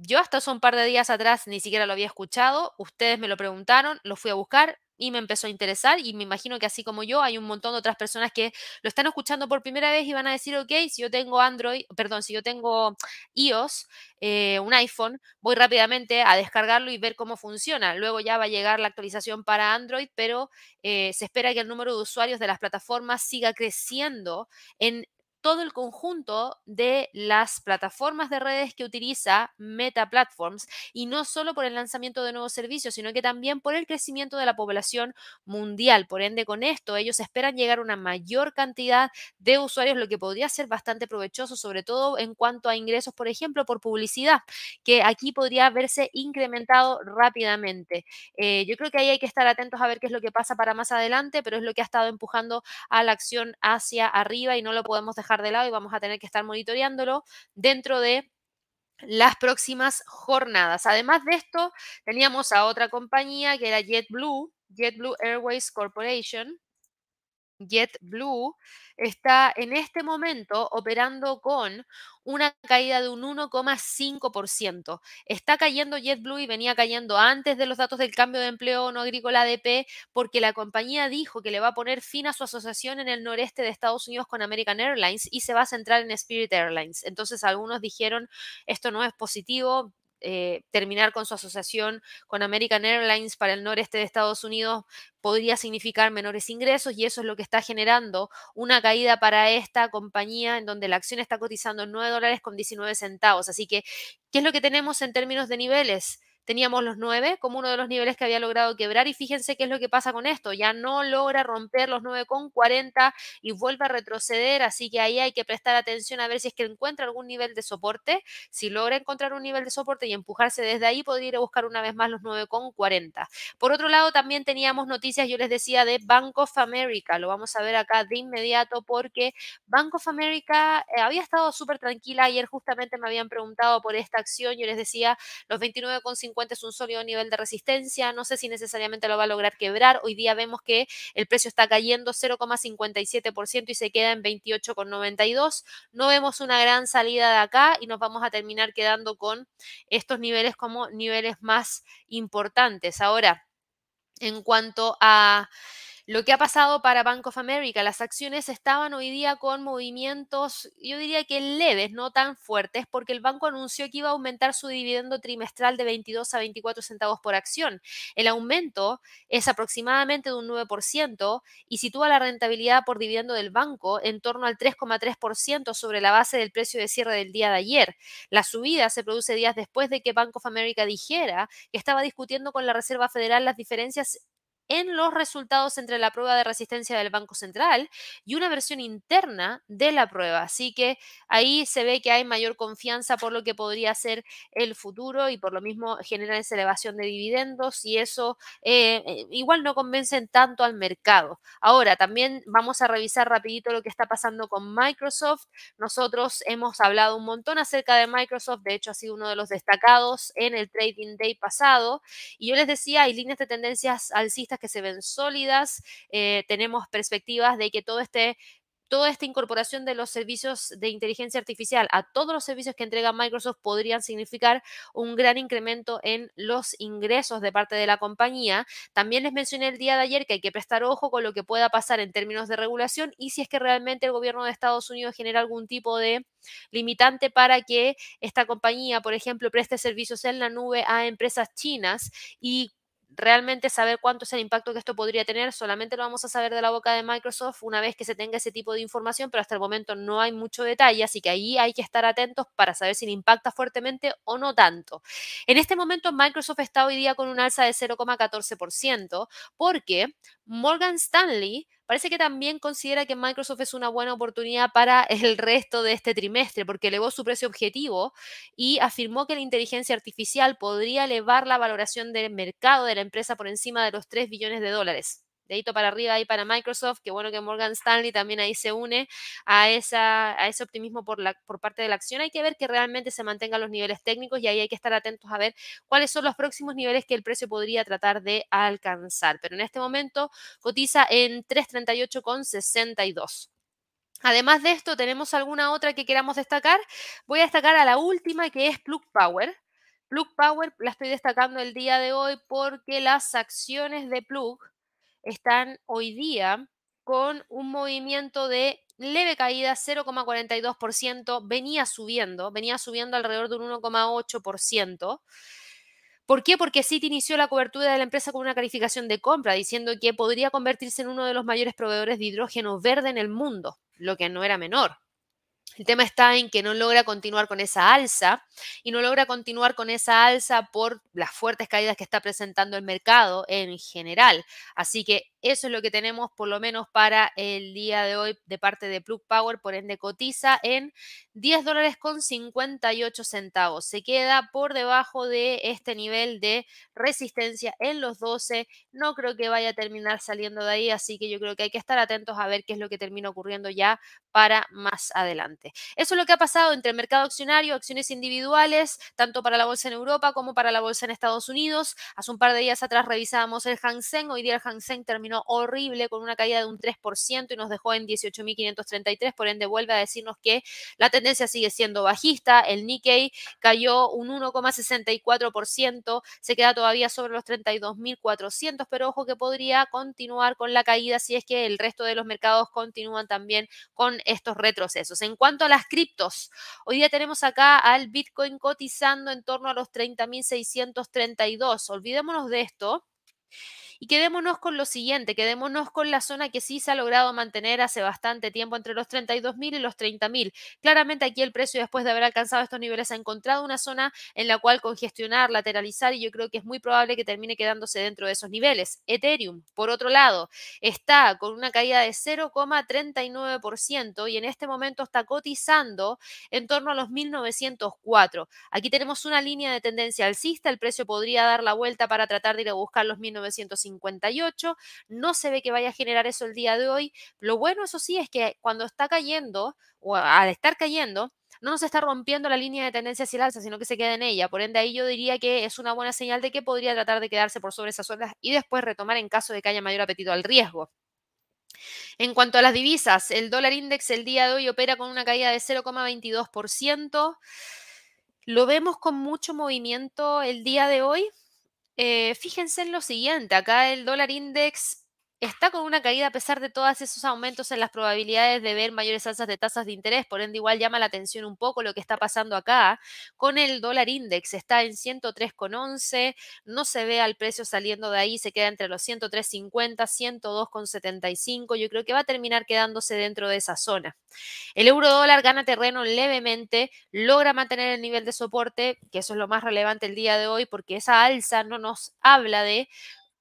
yo hasta hace un par de días atrás ni siquiera lo había escuchado, ustedes me lo preguntaron, lo fui a buscar y me empezó a interesar y me imagino que así como yo hay un montón de otras personas que lo están escuchando por primera vez y van a decir, ok, si yo tengo Android, perdón, si yo tengo iOS, eh, un iPhone, voy rápidamente a descargarlo y ver cómo funciona. Luego ya va a llegar la actualización para Android, pero eh, se espera que el número de usuarios de las plataformas siga creciendo en todo el conjunto de las plataformas de redes que utiliza Meta Platforms y no solo por el lanzamiento de nuevos servicios, sino que también por el crecimiento de la población mundial. Por ende, con esto ellos esperan llegar a una mayor cantidad de usuarios, lo que podría ser bastante provechoso, sobre todo en cuanto a ingresos, por ejemplo, por publicidad, que aquí podría verse incrementado rápidamente. Eh, yo creo que ahí hay que estar atentos a ver qué es lo que pasa para más adelante, pero es lo que ha estado empujando a la acción hacia arriba y no lo podemos dejar de lado y vamos a tener que estar monitoreándolo dentro de las próximas jornadas. Además de esto, teníamos a otra compañía que era JetBlue, JetBlue Airways Corporation, JetBlue está en este momento operando con una caída de un 1,5%. Está cayendo JetBlue y venía cayendo antes de los datos del cambio de empleo no agrícola ADP porque la compañía dijo que le va a poner fin a su asociación en el noreste de Estados Unidos con American Airlines y se va a centrar en Spirit Airlines. Entonces algunos dijeron esto no es positivo, eh, terminar con su asociación con American Airlines para el noreste de Estados Unidos podría significar menores ingresos y eso es lo que está generando una caída para esta compañía en donde la acción está cotizando en 9 dólares con 19 centavos. Así que, ¿qué es lo que tenemos en términos de niveles? Teníamos los 9 como uno de los niveles que había logrado quebrar y fíjense qué es lo que pasa con esto, ya no logra romper los 9,40 y vuelve a retroceder, así que ahí hay que prestar atención a ver si es que encuentra algún nivel de soporte, si logra encontrar un nivel de soporte y empujarse desde ahí, podría ir a buscar una vez más los 9,40. Por otro lado, también teníamos noticias, yo les decía, de Bank of America, lo vamos a ver acá de inmediato porque Bank of America eh, había estado súper tranquila, ayer justamente me habían preguntado por esta acción, yo les decía, los 29,50 es un sólido nivel de resistencia, no sé si necesariamente lo va a lograr quebrar, hoy día vemos que el precio está cayendo 0,57% y se queda en 28,92, no vemos una gran salida de acá y nos vamos a terminar quedando con estos niveles como niveles más importantes. Ahora, en cuanto a lo que ha pasado para Bank of America, las acciones estaban hoy día con movimientos, yo diría que leves, no tan fuertes, porque el banco anunció que iba a aumentar su dividendo trimestral de 22 a 24 centavos por acción. El aumento es aproximadamente de un 9% y sitúa la rentabilidad por dividendo del banco en torno al 3,3% sobre la base del precio de cierre del día de ayer. La subida se produce días después de que Bank of America dijera que estaba discutiendo con la Reserva Federal las diferencias en los resultados entre la prueba de resistencia del Banco Central y una versión interna de la prueba. Así que ahí se ve que hay mayor confianza por lo que podría ser el futuro y por lo mismo generan esa elevación de dividendos y eso eh, eh, igual no convencen tanto al mercado. Ahora, también vamos a revisar rapidito lo que está pasando con Microsoft. Nosotros hemos hablado un montón acerca de Microsoft, de hecho ha sido uno de los destacados en el Trading Day pasado y yo les decía, hay líneas de tendencias alcistas que se ven sólidas, eh, tenemos perspectivas de que todo este toda esta incorporación de los servicios de inteligencia artificial a todos los servicios que entrega Microsoft podrían significar un gran incremento en los ingresos de parte de la compañía. También les mencioné el día de ayer que hay que prestar ojo con lo que pueda pasar en términos de regulación y si es que realmente el gobierno de Estados Unidos genera algún tipo de limitante para que esta compañía, por ejemplo, preste servicios en la nube a empresas chinas y realmente saber cuánto es el impacto que esto podría tener, solamente lo vamos a saber de la boca de Microsoft una vez que se tenga ese tipo de información, pero hasta el momento no hay mucho detalle, así que ahí hay que estar atentos para saber si le impacta fuertemente o no tanto. En este momento Microsoft está hoy día con un alza de 0,14% porque Morgan Stanley parece que también considera que Microsoft es una buena oportunidad para el resto de este trimestre, porque elevó su precio objetivo y afirmó que la inteligencia artificial podría elevar la valoración del mercado de la empresa por encima de los 3 billones de dólares dedito para arriba ahí para Microsoft, que bueno que Morgan Stanley también ahí se une a, esa, a ese optimismo por, la, por parte de la acción. Hay que ver que realmente se mantengan los niveles técnicos y ahí hay que estar atentos a ver cuáles son los próximos niveles que el precio podría tratar de alcanzar. Pero en este momento cotiza en 338,62. Además de esto, ¿tenemos alguna otra que queramos destacar? Voy a destacar a la última que es Plug Power. Plug Power la estoy destacando el día de hoy porque las acciones de Plug están hoy día con un movimiento de leve caída, 0,42%, venía subiendo, venía subiendo alrededor de un 1,8%. ¿Por qué? Porque Citi inició la cobertura de la empresa con una calificación de compra, diciendo que podría convertirse en uno de los mayores proveedores de hidrógeno verde en el mundo, lo que no era menor. El tema está en que no logra continuar con esa alza y no logra continuar con esa alza por las fuertes caídas que está presentando el mercado en general. Así que eso es lo que tenemos por lo menos para el día de hoy de parte de Plug Power, por ende cotiza en 10 dólares con 58 centavos. Se queda por debajo de este nivel de resistencia en los 12. No creo que vaya a terminar saliendo de ahí, así que yo creo que hay que estar atentos a ver qué es lo que termina ocurriendo ya para más adelante. Eso es lo que ha pasado entre el mercado accionario, acciones individuales, tanto para la bolsa en Europa como para la bolsa en Estados Unidos. Hace un par de días atrás revisábamos el Hang Seng. Hoy día el Hang Seng terminó horrible con una caída de un 3% y nos dejó en 18.533. Por ende, vuelve a decirnos que la tendencia sigue siendo bajista. El Nikkei cayó un 1,64%. Se queda todavía sobre los 32.400, pero ojo que podría continuar con la caída si es que el resto de los mercados continúan también con estos retrocesos. En cuanto a las criptos, hoy día tenemos acá al Bitcoin cotizando en torno a los 30.632. Olvidémonos de esto. Y quedémonos con lo siguiente, quedémonos con la zona que sí se ha logrado mantener hace bastante tiempo entre los 32.000 y los 30.000. Claramente aquí el precio después de haber alcanzado estos niveles ha encontrado una zona en la cual congestionar, lateralizar y yo creo que es muy probable que termine quedándose dentro de esos niveles. Ethereum, por otro lado, está con una caída de 0,39% y en este momento está cotizando en torno a los 1904. Aquí tenemos una línea de tendencia alcista, el precio podría dar la vuelta para tratar de ir a buscar los 1950 58. No se ve que vaya a generar eso el día de hoy. Lo bueno, eso sí, es que cuando está cayendo, o al estar cayendo, no nos está rompiendo la línea de tendencia hacia el alza, sino que se queda en ella. Por ende, ahí yo diría que es una buena señal de que podría tratar de quedarse por sobre esas zonas y después retomar en caso de que haya mayor apetito al riesgo. En cuanto a las divisas, el dólar index el día de hoy opera con una caída de 0,22%. Lo vemos con mucho movimiento el día de hoy. Eh, fíjense en lo siguiente, acá el dólar index está con una caída a pesar de todos esos aumentos en las probabilidades de ver mayores alzas de tasas de interés, por ende igual llama la atención un poco lo que está pasando acá con el dólar index, está en 103,11, no se ve al precio saliendo de ahí, se queda entre los 103,50, 102,75, yo creo que va a terminar quedándose dentro de esa zona. El euro dólar gana terreno levemente, logra mantener el nivel de soporte, que eso es lo más relevante el día de hoy, porque esa alza no nos habla de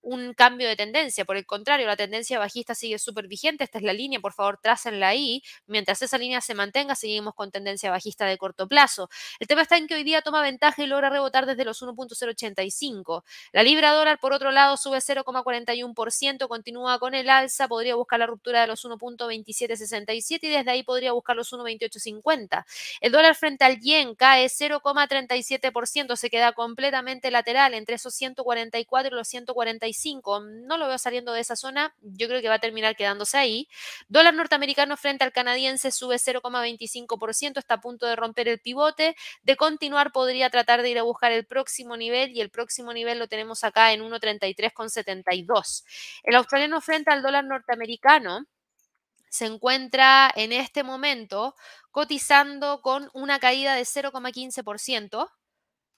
un cambio de tendencia. Por el contrario, la tendencia bajista sigue súper vigente. Esta es la línea, por favor, trácenla ahí. Mientras esa línea se mantenga, seguimos con tendencia bajista de corto plazo. El tema está en que hoy día toma ventaja y logra rebotar desde los 1.085. La libra dólar, por otro lado, sube 0,41%, continúa con el alza, podría buscar la ruptura de los 1.2767 y desde ahí podría buscar los 1.2850. El dólar frente al yen cae 0,37%, se queda completamente lateral entre esos 144 y los 145 no lo veo saliendo de esa zona, yo creo que va a terminar quedándose ahí. Dólar norteamericano frente al canadiense sube 0,25%, está a punto de romper el pivote. De continuar podría tratar de ir a buscar el próximo nivel y el próximo nivel lo tenemos acá en 1,33,72. El australiano frente al dólar norteamericano se encuentra en este momento cotizando con una caída de 0,15%.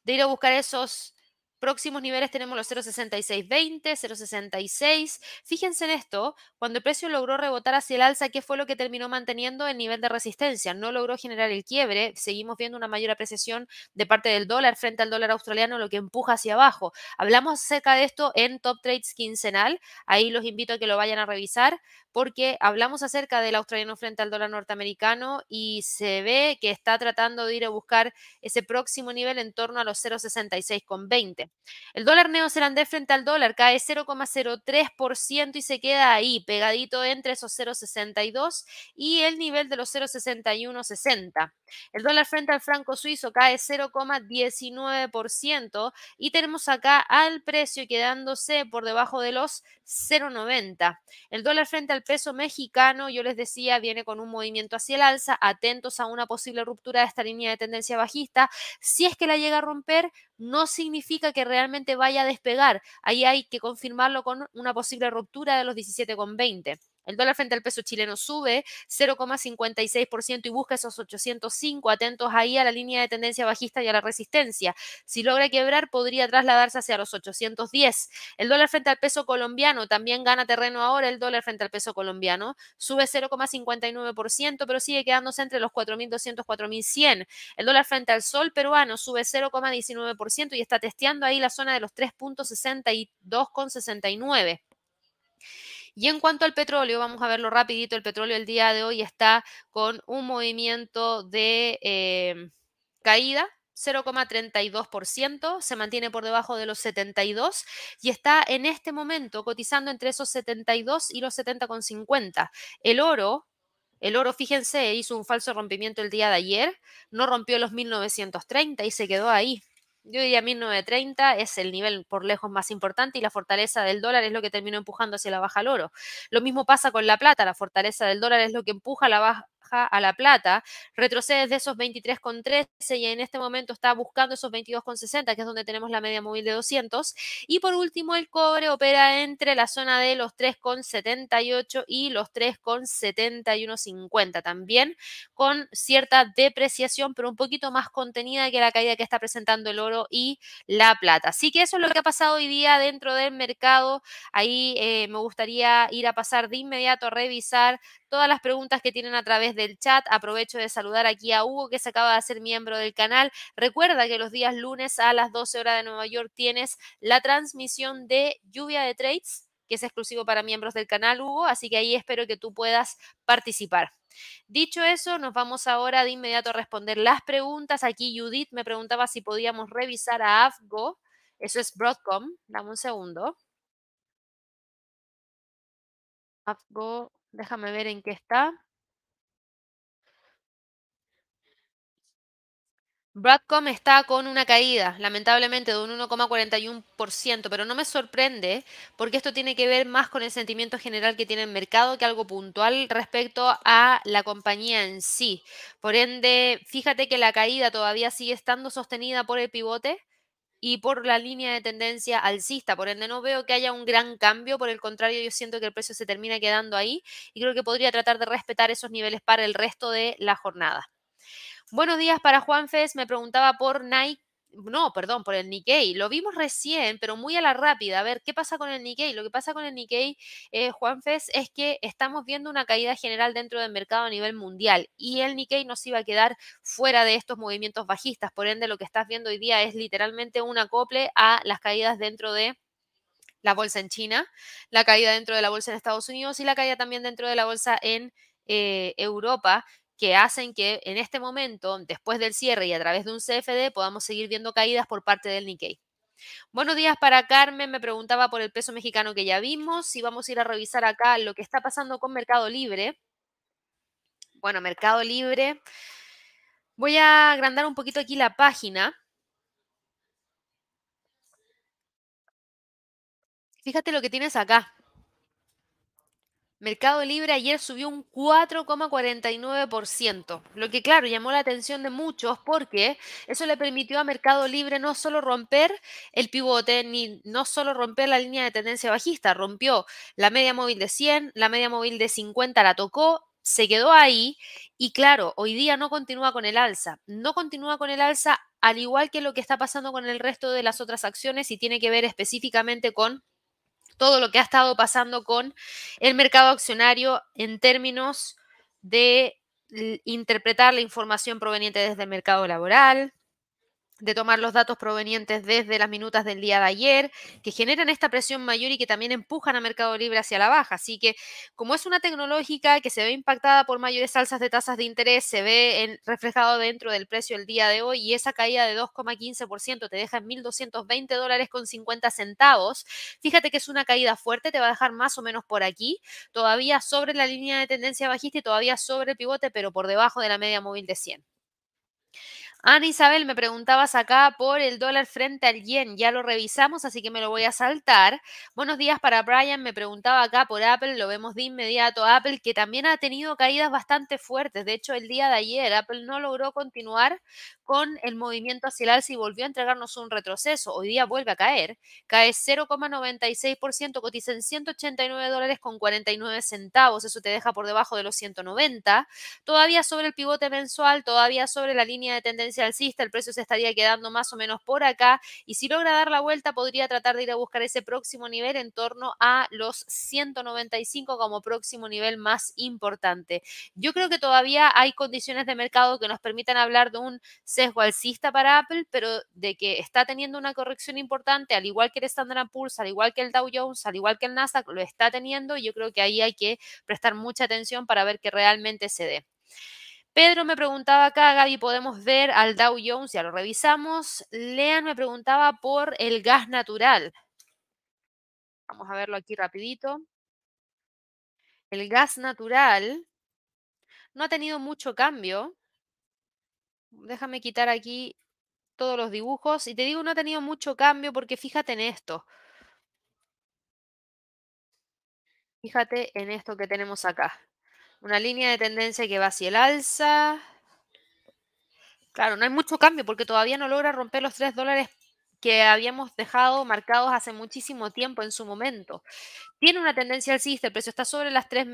De ir a buscar esos Próximos niveles tenemos los 0.6620, 0.66. Fíjense en esto, cuando el precio logró rebotar hacia el alza, ¿qué fue lo que terminó manteniendo el nivel de resistencia? No logró generar el quiebre, seguimos viendo una mayor apreciación de parte del dólar frente al dólar australiano, lo que empuja hacia abajo. Hablamos acerca de esto en Top Trades quincenal, ahí los invito a que lo vayan a revisar porque hablamos acerca del australiano frente al dólar norteamericano y se ve que está tratando de ir a buscar ese próximo nivel en torno a los 0,66,20. El dólar neozelandés frente al dólar cae 0,03% y se queda ahí, pegadito entre esos 0,62 y el nivel de los 0,6160. El dólar frente al franco suizo cae 0,19% y tenemos acá al precio quedándose por debajo de los 0,90. El dólar frente al peso mexicano, yo les decía, viene con un movimiento hacia el alza, atentos a una posible ruptura de esta línea de tendencia bajista. Si es que la llega a romper, no significa que realmente vaya a despegar. Ahí hay que confirmarlo con una posible ruptura de los 17,20. El dólar frente al peso chileno sube 0,56% y busca esos 805. Atentos ahí a la línea de tendencia bajista y a la resistencia. Si logra quebrar, podría trasladarse hacia los 810. El dólar frente al peso colombiano también gana terreno ahora. El dólar frente al peso colombiano sube 0,59%, pero sigue quedándose entre los 4.200 4.100. El dólar frente al sol peruano sube 0,19% y está testeando ahí la zona de los 3.62,69. Y en cuanto al petróleo, vamos a verlo rapidito, el petróleo el día de hoy está con un movimiento de eh, caída 0,32%, se mantiene por debajo de los 72 y está en este momento cotizando entre esos 72 y los 70,50. El oro, el oro, fíjense, hizo un falso rompimiento el día de ayer, no rompió los 1930 y se quedó ahí. Yo diría 1930 es el nivel por lejos más importante y la fortaleza del dólar es lo que terminó empujando hacia la baja al oro. Lo mismo pasa con la plata, la fortaleza del dólar es lo que empuja la baja a La Plata, retrocede desde esos 23,13 y en este momento está buscando esos 22,60, que es donde tenemos la media móvil de 200. Y por último, el cobre opera entre la zona de los 3,78 y los 3,7150, también con cierta depreciación, pero un poquito más contenida que la caída que está presentando el oro y la plata. Así que eso es lo que ha pasado hoy día dentro del mercado. Ahí eh, me gustaría ir a pasar de inmediato a revisar todas las preguntas que tienen a través del chat. Aprovecho de saludar aquí a Hugo, que se acaba de hacer miembro del canal. Recuerda que los días lunes a las 12 horas de Nueva York tienes la transmisión de Lluvia de Trades que es exclusivo para miembros del canal, Hugo, así que ahí espero que tú puedas participar. Dicho eso, nos vamos ahora de inmediato a responder las preguntas. Aquí Judith me preguntaba si podíamos revisar a AFGO. Eso es Broadcom. Dame un segundo. AFGO Déjame ver en qué está. Broadcom está con una caída, lamentablemente, de un 1,41%, pero no me sorprende porque esto tiene que ver más con el sentimiento general que tiene el mercado que algo puntual respecto a la compañía en sí. Por ende, fíjate que la caída todavía sigue estando sostenida por el pivote y por la línea de tendencia alcista. Por ende, no veo que haya un gran cambio. Por el contrario, yo siento que el precio se termina quedando ahí y creo que podría tratar de respetar esos niveles para el resto de la jornada. Buenos días para Juan Fes. Me preguntaba por Nike no, perdón, por el Nikkei. Lo vimos recién, pero muy a la rápida. A ver, ¿qué pasa con el Nikkei? Lo que pasa con el Nikkei, eh, Juan Fes, es que estamos viendo una caída general dentro del mercado a nivel mundial y el Nikkei nos iba a quedar fuera de estos movimientos bajistas. Por ende, lo que estás viendo hoy día es literalmente un acople a las caídas dentro de la bolsa en China, la caída dentro de la bolsa en Estados Unidos y la caída también dentro de la bolsa en eh, Europa, que hacen que en este momento, después del cierre y a través de un CFD, podamos seguir viendo caídas por parte del Nikkei. Buenos días para Carmen, me preguntaba por el peso mexicano que ya vimos, y vamos a ir a revisar acá lo que está pasando con Mercado Libre. Bueno, Mercado Libre, voy a agrandar un poquito aquí la página. Fíjate lo que tienes acá. Mercado Libre ayer subió un 4,49%, lo que claro llamó la atención de muchos porque eso le permitió a Mercado Libre no solo romper el pivote, ni no solo romper la línea de tendencia bajista, rompió la media móvil de 100, la media móvil de 50 la tocó, se quedó ahí y claro, hoy día no continúa con el alza, no continúa con el alza al igual que lo que está pasando con el resto de las otras acciones y tiene que ver específicamente con todo lo que ha estado pasando con el mercado accionario en términos de interpretar la información proveniente desde el mercado laboral, de tomar los datos provenientes desde las minutas del día de ayer, que generan esta presión mayor y que también empujan a Mercado Libre hacia la baja. Así que como es una tecnológica que se ve impactada por mayores alzas de tasas de interés, se ve reflejado dentro del precio el día de hoy y esa caída de 2,15% te deja en 1.220 dólares con 50 centavos. Fíjate que es una caída fuerte, te va a dejar más o menos por aquí, todavía sobre la línea de tendencia bajista y todavía sobre el pivote, pero por debajo de la media móvil de 100. Ana Isabel, me preguntabas acá por el dólar frente al yen. Ya lo revisamos, así que me lo voy a saltar. Buenos días para Brian. Me preguntaba acá por Apple. Lo vemos de inmediato. Apple, que también ha tenido caídas bastante fuertes. De hecho, el día de ayer Apple no logró continuar con el movimiento hacia el alza y volvió a entregarnos un retroceso. Hoy día vuelve a caer. Cae 0,96%, cotiza en 189 dólares con 49 centavos. Eso te deja por debajo de los 190. Todavía sobre el pivote mensual, todavía sobre la línea de tendencia alcista, el precio se estaría quedando más o menos por acá y si logra dar la vuelta podría tratar de ir a buscar ese próximo nivel en torno a los 195 como próximo nivel más importante. Yo creo que todavía hay condiciones de mercado que nos permitan hablar de un sesgo alcista para Apple, pero de que está teniendo una corrección importante, al igual que el Standard Poor's, al igual que el Dow Jones, al igual que el Nasdaq, lo está teniendo y yo creo que ahí hay que prestar mucha atención para ver que realmente se dé. Pedro me preguntaba acá, Gaby, podemos ver al Dow Jones, ya lo revisamos. Lean me preguntaba por el gas natural. Vamos a verlo aquí rapidito. El gas natural no ha tenido mucho cambio. Déjame quitar aquí todos los dibujos. Y te digo, no ha tenido mucho cambio porque fíjate en esto. Fíjate en esto que tenemos acá. Una línea de tendencia que va hacia el alza. Claro, no hay mucho cambio porque todavía no logra romper los 3 dólares que habíamos dejado marcados hace muchísimo tiempo en su momento. Tiene una tendencia alcista, el precio está sobre las tres,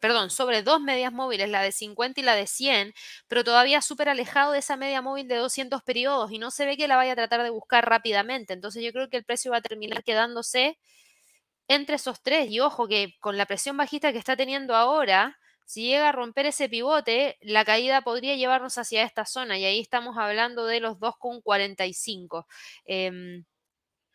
perdón, sobre dos medias móviles, la de 50 y la de 100, pero todavía súper alejado de esa media móvil de 200 periodos y no se ve que la vaya a tratar de buscar rápidamente. Entonces yo creo que el precio va a terminar quedándose entre esos tres. Y ojo que con la presión bajista que está teniendo ahora, si llega a romper ese pivote, la caída podría llevarnos hacia esta zona y ahí estamos hablando de los 2,45. Em,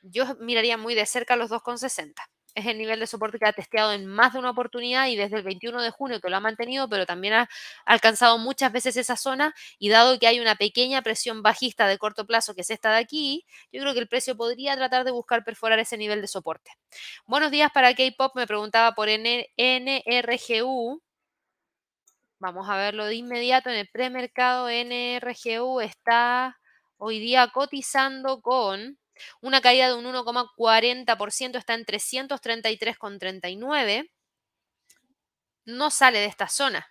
yo miraría muy de cerca los 2,60 es el nivel de soporte que ha testeado en más de una oportunidad y desde el 21 de junio que lo ha mantenido, pero también ha alcanzado muchas veces esa zona y dado que hay una pequeña presión bajista de corto plazo que es esta de aquí, yo creo que el precio podría tratar de buscar perforar ese nivel de soporte. Buenos días para K-Pop, me preguntaba por NRGU. Vamos a verlo de inmediato en el premercado. NRGU está hoy día cotizando con una caída de un 1,40%, está en 333,39. No sale de esta zona.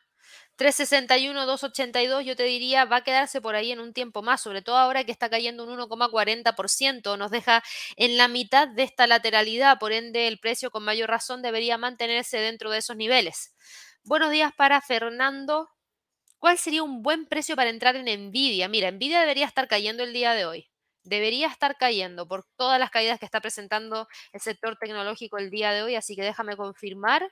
361, 282, yo te diría, va a quedarse por ahí en un tiempo más, sobre todo ahora que está cayendo un 1,40%, nos deja en la mitad de esta lateralidad, por ende el precio con mayor razón debería mantenerse dentro de esos niveles. Buenos días para Fernando. ¿Cuál sería un buen precio para entrar en Nvidia? Mira, Nvidia debería estar cayendo el día de hoy debería estar cayendo por todas las caídas que está presentando el sector tecnológico el día de hoy, así que déjame confirmar.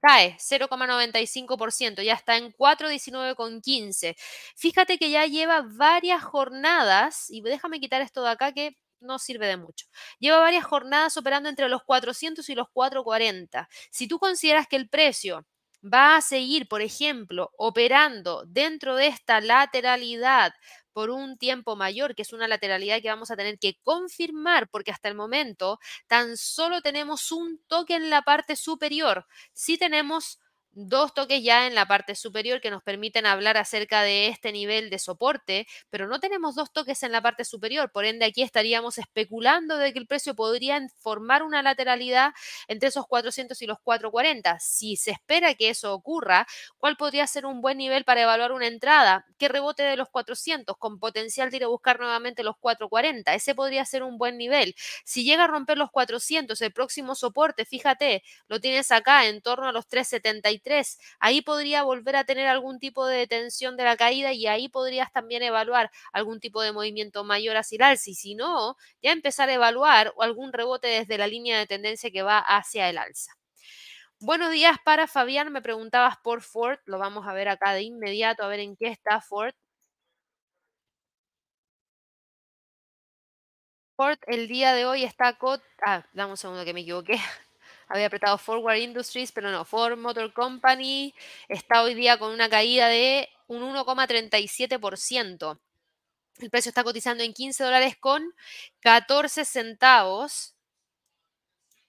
Cae 0,95%, ya está en 4,19,15. Fíjate que ya lleva varias jornadas, y déjame quitar esto de acá que no sirve de mucho. Lleva varias jornadas operando entre los 400 y los 440. Si tú consideras que el precio va a seguir, por ejemplo, operando dentro de esta lateralidad por un tiempo mayor, que es una lateralidad que vamos a tener que confirmar, porque hasta el momento tan solo tenemos un toque en la parte superior. Sí tenemos dos toques ya en la parte superior que nos permiten hablar acerca de este nivel de soporte, pero no tenemos dos toques en la parte superior, por ende aquí estaríamos especulando de que el precio podría formar una lateralidad entre esos 400 y los 440. Si se espera que eso ocurra, ¿cuál podría ser un buen nivel para evaluar una entrada? ¿Qué rebote de los 400 con potencial de ir a buscar nuevamente los 440? Ese podría ser un buen nivel. Si llega a romper los 400, el próximo soporte, fíjate, lo tienes acá en torno a los 373 Ahí podría volver a tener algún tipo de detención de la caída y ahí podrías también evaluar algún tipo de movimiento mayor hacia el alza. Y si no, ya empezar a evaluar algún rebote desde la línea de tendencia que va hacia el alza. Buenos días para Fabián, me preguntabas por Ford, lo vamos a ver acá de inmediato, a ver en qué está Ford. Ford el día de hoy está... Ah, dame un segundo que me equivoqué había apretado Forward Industries, pero no, Ford Motor Company está hoy día con una caída de un 1,37%. El precio está cotizando en 15 dólares con 14 centavos.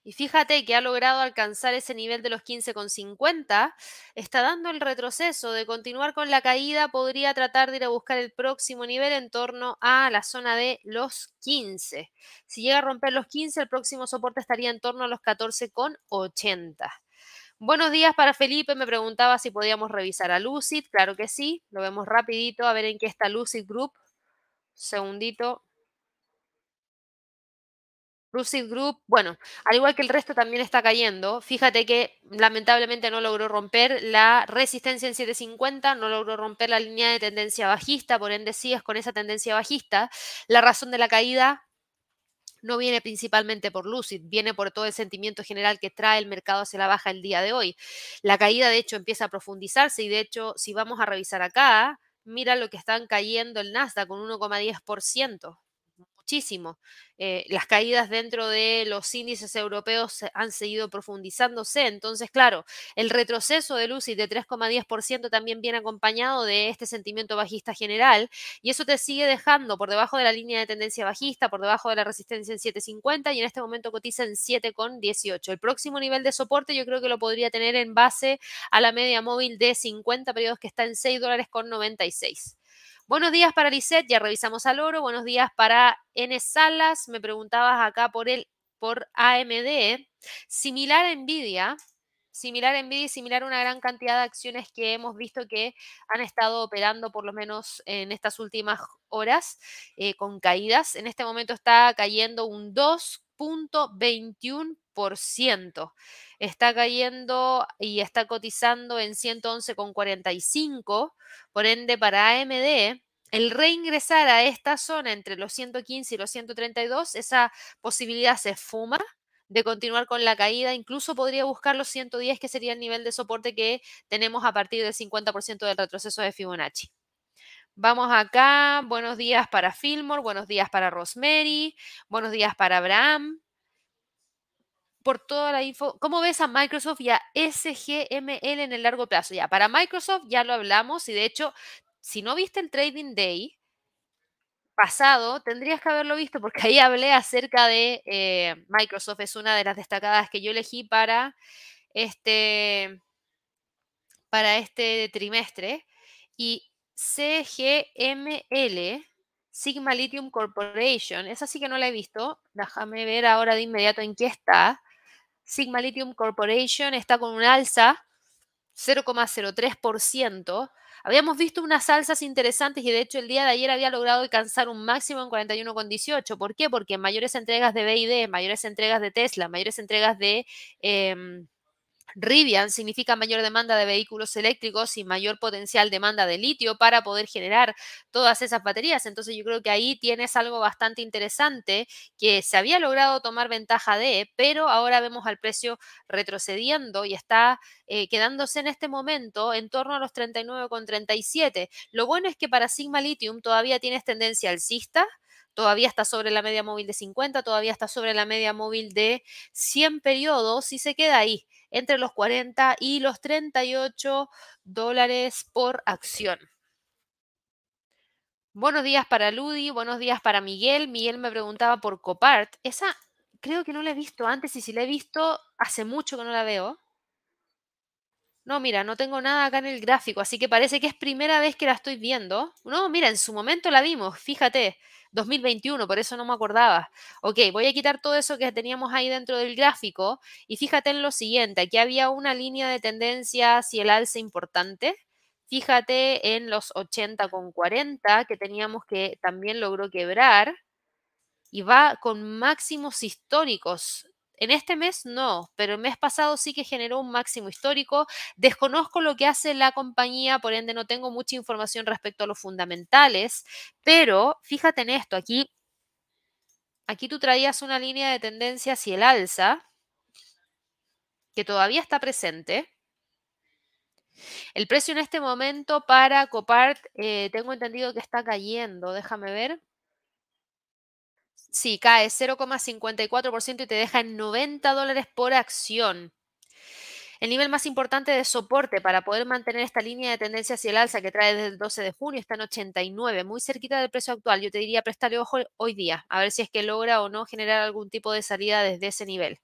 Y fíjate que ha logrado alcanzar ese nivel de los 15,50. Está dando el retroceso de continuar con la caída. Podría tratar de ir a buscar el próximo nivel en torno a la zona de los 15. Si llega a romper los 15, el próximo soporte estaría en torno a los 14,80. Buenos días para Felipe. Me preguntaba si podíamos revisar a Lucid. Claro que sí. Lo vemos rapidito a ver en qué está Lucid Group. Segundito. Lucid Group, bueno, al igual que el resto también está cayendo. Fíjate que lamentablemente no logró romper la resistencia en 750, no logró romper la línea de tendencia bajista, por ende sigues con esa tendencia bajista. La razón de la caída no viene principalmente por Lucid, viene por todo el sentimiento general que trae el mercado hacia la baja el día de hoy. La caída de hecho empieza a profundizarse y de hecho si vamos a revisar acá, mira lo que están cayendo el Nasdaq con 1,10% muchísimo. Eh, las caídas dentro de los índices europeos han seguido profundizándose. Entonces, claro, el retroceso de Lucid de 3,10% también viene acompañado de este sentimiento bajista general y eso te sigue dejando por debajo de la línea de tendencia bajista, por debajo de la resistencia en 7,50 y en este momento cotiza en 7,18. El próximo nivel de soporte yo creo que lo podría tener en base a la media móvil de 50 periodos que está en 6 dólares con 96. Buenos días para Lisette, ya revisamos al oro. Buenos días para N Salas. Me preguntabas acá por el por AMD. Similar a Nvidia, similar a Nvidia y similar a una gran cantidad de acciones que hemos visto que han estado operando por lo menos en estas últimas horas eh, con caídas. En este momento está cayendo un 2.21%. Está cayendo y está cotizando en 111,45. Por ende, para AMD, el reingresar a esta zona entre los 115 y los 132, esa posibilidad se fuma de continuar con la caída, incluso podría buscar los 110, que sería el nivel de soporte que tenemos a partir del 50% del retroceso de Fibonacci. Vamos acá, buenos días para Fillmore, buenos días para Rosemary, buenos días para Abraham. Por toda la info, ¿cómo ves a Microsoft y a SGML en el largo plazo? Ya, para Microsoft ya lo hablamos y de hecho, si no viste el Trading Day, pasado, tendrías que haberlo visto porque ahí hablé acerca de eh, Microsoft, es una de las destacadas que yo elegí para este, para este trimestre. Y CGML, Sigma Lithium Corporation, esa sí que no la he visto, déjame ver ahora de inmediato en qué está. Sigma Lithium Corporation está con un alza 0,03%. Habíamos visto unas alzas interesantes y de hecho el día de ayer había logrado alcanzar un máximo en 41,18. ¿Por qué? Porque mayores entregas de BID, mayores entregas de Tesla, mayores entregas de... Em, Rivian significa mayor demanda de vehículos eléctricos y mayor potencial demanda de litio para poder generar todas esas baterías. Entonces yo creo que ahí tienes algo bastante interesante que se había logrado tomar ventaja de, pero ahora vemos al precio retrocediendo y está eh, quedándose en este momento en torno a los 39,37. Lo bueno es que para Sigma Lithium todavía tienes tendencia alcista todavía está sobre la media móvil de 50, todavía está sobre la media móvil de 100 periodos y se queda ahí entre los 40 y los 38 dólares por acción. Buenos días para Ludi, buenos días para Miguel. Miguel me preguntaba por Copart. Esa creo que no la he visto antes y si la he visto hace mucho que no la veo. No, mira, no tengo nada acá en el gráfico, así que parece que es primera vez que la estoy viendo. No, mira, en su momento la vimos, fíjate. 2021, por eso no me acordaba. Ok, voy a quitar todo eso que teníamos ahí dentro del gráfico y fíjate en lo siguiente, aquí había una línea de tendencia hacia el alza importante. Fíjate en los 80 con 40 que teníamos que también logró quebrar y va con máximos históricos en este mes no, pero el mes pasado sí que generó un máximo histórico. Desconozco lo que hace la compañía, por ende no tengo mucha información respecto a los fundamentales, pero fíjate en esto, aquí, aquí tú traías una línea de tendencia hacia el alza, que todavía está presente. El precio en este momento para Copart, eh, tengo entendido que está cayendo, déjame ver. Sí, cae 0,54% y te deja en 90 dólares por acción. El nivel más importante de soporte para poder mantener esta línea de tendencia hacia el alza que trae desde el 12 de junio está en 89, muy cerquita del precio actual. Yo te diría prestarle ojo hoy día, a ver si es que logra o no generar algún tipo de salida desde ese nivel.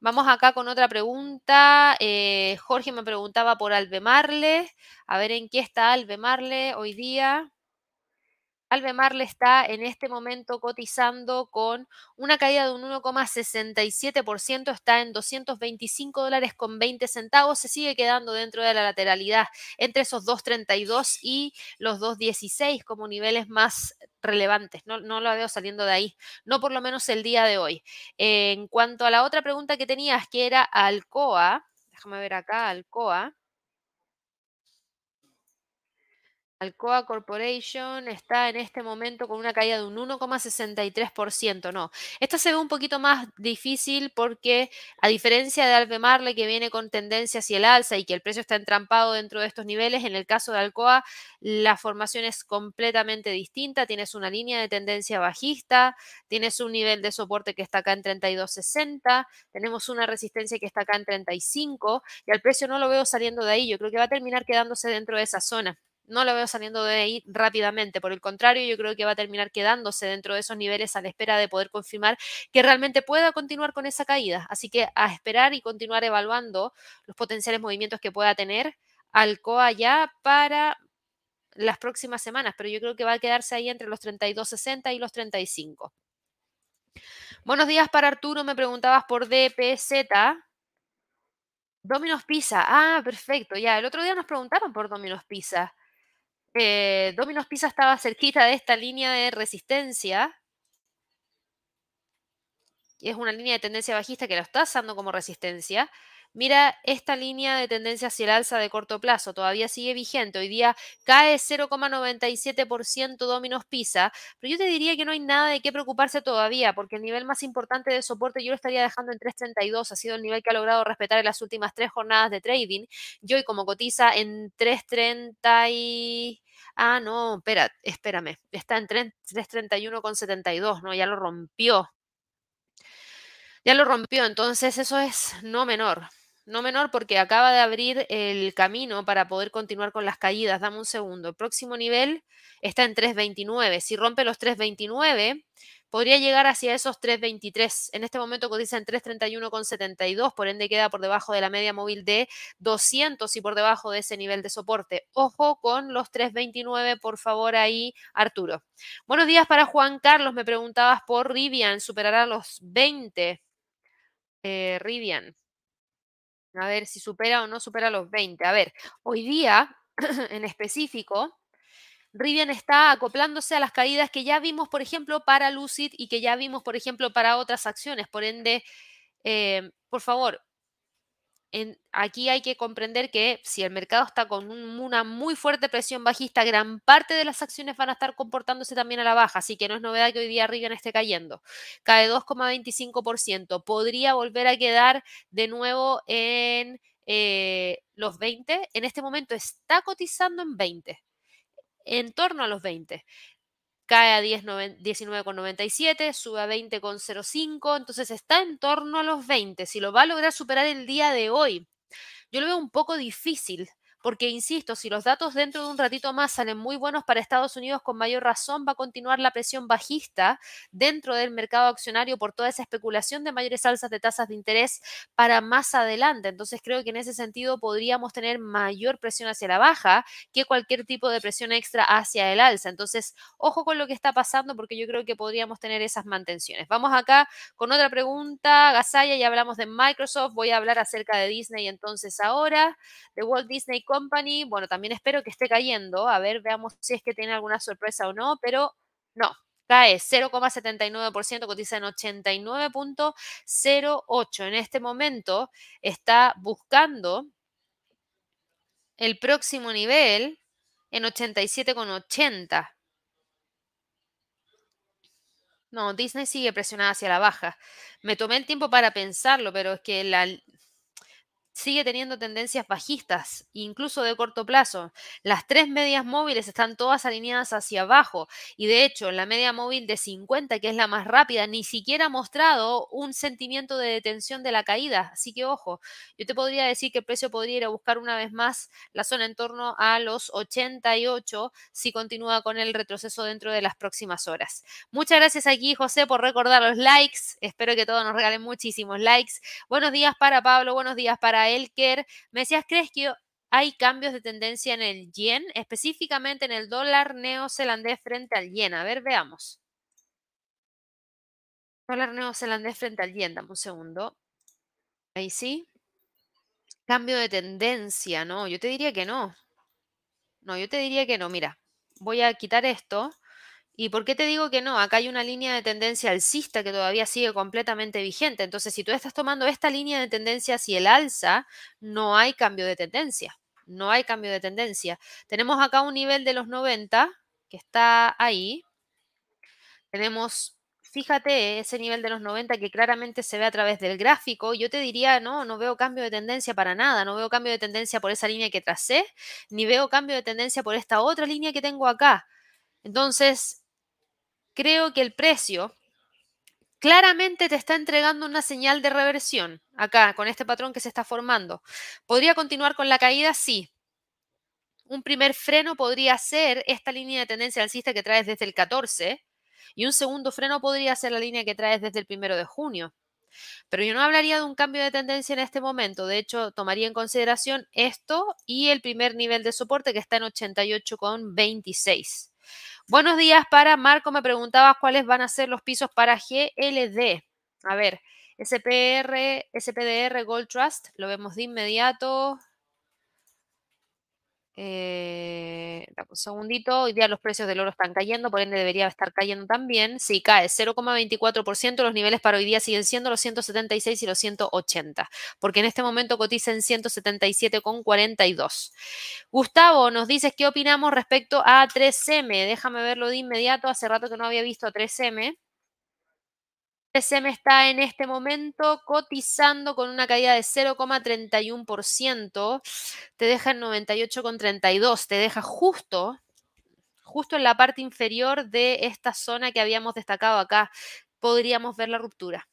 Vamos acá con otra pregunta. Eh, Jorge me preguntaba por Albemarle. A ver en qué está Albemarle hoy día. Albemarle está en este momento cotizando con una caída de un 1,67%, está en 225 dólares con 20 centavos, se sigue quedando dentro de la lateralidad entre esos 2,32 y los 2,16 como niveles más relevantes. No, no lo veo saliendo de ahí, no por lo menos el día de hoy. en cuanto a la otra pregunta que tenías, que era Alcoa, déjame ver acá, Alcoa. Alcoa Corporation está en este momento con una caída de un 1,63%. No, esta se ve un poquito más difícil porque a diferencia de Albemarle que viene con tendencia hacia el alza y que el precio está entrampado dentro de estos niveles, en el caso de Alcoa la formación es completamente distinta. Tienes una línea de tendencia bajista, tienes un nivel de soporte que está acá en 32.60, tenemos una resistencia que está acá en 35 y al precio no lo veo saliendo de ahí. Yo creo que va a terminar quedándose dentro de esa zona no lo veo saliendo de ahí rápidamente. Por el contrario, yo creo que va a terminar quedándose dentro de esos niveles a la espera de poder confirmar que realmente pueda continuar con esa caída. Así que a esperar y continuar evaluando los potenciales movimientos que pueda tener Alcoa ya para las próximas semanas, pero yo creo que va a quedarse ahí entre los 32.60 y los 35. Buenos días para Arturo, me preguntabas por DPZ. Dominos Pizza. Ah, perfecto. Ya, el otro día nos preguntaron por Dominos Pizza. Eh, Domino's Pizza estaba cerquita de esta línea de resistencia. Es una línea de tendencia bajista que lo está usando como resistencia. Mira esta línea de tendencia hacia el alza de corto plazo, todavía sigue vigente. Hoy día cae 0,97% Dominos Pizza, pero yo te diría que no hay nada de qué preocuparse todavía, porque el nivel más importante de soporte yo lo estaría dejando en 3.32, ha sido el nivel que ha logrado respetar en las últimas tres jornadas de trading. Y hoy como cotiza en 3.30 y... Ah, no, espera, espérame, está en 3.31,72, ¿no? Ya lo rompió. Ya lo rompió, entonces eso es no menor. No menor porque acaba de abrir el camino para poder continuar con las caídas. Dame un segundo. El próximo nivel está en 3.29. Si rompe los 3.29, podría llegar hacia esos 3.23. En este momento cotiza en 3.31,72, por ende queda por debajo de la media móvil de 200 y por debajo de ese nivel de soporte. Ojo con los 3.29, por favor, ahí, Arturo. Buenos días para Juan Carlos. Me preguntabas por Rivian. ¿Superará los 20? Eh, Rivian. A ver si supera o no supera los 20. A ver, hoy día en específico, Rivian está acoplándose a las caídas que ya vimos, por ejemplo, para Lucid y que ya vimos, por ejemplo, para otras acciones. Por ende, eh, por favor, aquí hay que comprender que si el mercado está con una muy fuerte presión bajista, gran parte de las acciones van a estar comportándose también a la baja, así que no es novedad que hoy día Rivian esté cayendo. Cae 2,25%. Podría volver a quedar de nuevo en eh, los 20. En este momento está cotizando en 20, en torno a los 20 cae a 19,97, sube a 20,05, entonces está en torno a los 20. Si lo va a lograr superar el día de hoy, yo lo veo un poco difícil porque, insisto, si los datos dentro de un ratito más salen muy buenos para Estados Unidos, con mayor razón va a continuar la presión bajista dentro del mercado accionario por toda esa especulación de mayores alzas de tasas de interés para más adelante. Entonces, creo que en ese sentido podríamos tener mayor presión hacia la baja que cualquier tipo de presión extra hacia el alza. Entonces, ojo con lo que está pasando porque yo creo que podríamos tener esas mantenciones. Vamos acá con otra pregunta. Gasaya, ya hablamos de Microsoft, voy a hablar acerca de Disney entonces ahora, de Walt Disney Bueno, también espero que esté cayendo. A ver, veamos si es que tiene alguna sorpresa o no, pero no, cae 0,79%, cotiza en 89.08. En este momento está buscando el próximo nivel en 87,80. No, Disney sigue presionada hacia la baja. Me tomé el tiempo para pensarlo, pero es que la, sigue teniendo tendencias bajistas, incluso de corto plazo. Las tres medias móviles están todas alineadas hacia abajo y de hecho la media móvil de 50, que es la más rápida, ni siquiera ha mostrado un sentimiento de detención de la caída. Así que ojo, yo te podría decir que el precio podría ir a buscar una vez más la zona en torno a los 88 si continúa con el retroceso dentro de las próximas horas. Muchas gracias aquí, José, por recordar los likes. Espero que todos nos regalen muchísimos likes. Buenos días para Pablo, buenos días para Elker. Me decías, ¿crees que hay cambios de tendencia en el yen, específicamente en el dólar neozelandés frente al yen. A ver, veamos. Dólar neozelandés frente al yen, dame un segundo. Ahí sí. Cambio de tendencia, no, yo te diría que no. No, yo te diría que no. Mira, voy a quitar esto. ¿Y por qué te digo que no? Acá hay una línea de tendencia alcista que todavía sigue completamente vigente. Entonces, si tú estás tomando esta línea de tendencia hacia el alza, no hay cambio de tendencia. No hay cambio de tendencia. Tenemos acá un nivel de los 90 que está ahí. Tenemos fíjate ese nivel de los 90 que claramente se ve a través del gráfico, yo te diría, no, no veo cambio de tendencia para nada, no veo cambio de tendencia por esa línea que tracé, ni veo cambio de tendencia por esta otra línea que tengo acá. Entonces, creo que el precio claramente te está entregando una señal de reversión acá, con este patrón que se está formando. ¿Podría continuar con la caída? Sí. Un primer freno podría ser esta línea de tendencia alcista que traes desde el 14, y un segundo freno podría ser la línea que traes desde el primero de junio. Pero yo no hablaría de un cambio de tendencia en este momento. De hecho, tomaría en consideración esto y el primer nivel de soporte que está en 88,26. Buenos días para Marco. Me preguntabas cuáles van a ser los pisos para GLD. A ver, SPR, SPDR Gold Trust, lo vemos de inmediato. Eh, un segundito, hoy día los precios del oro están cayendo, por ende debería estar cayendo también. Sí, cae 0,24%, los niveles para hoy día siguen siendo los 176 y los 180, porque en este momento cotiza en 177,42. Gustavo, nos dices qué opinamos respecto a 3M. Déjame verlo de inmediato, hace rato que no había visto a 3M. SM está en este momento cotizando con una caída de 0,31%, te deja en 98,32, te deja justo, justo en la parte inferior de esta zona que habíamos destacado acá. Podríamos ver la ruptura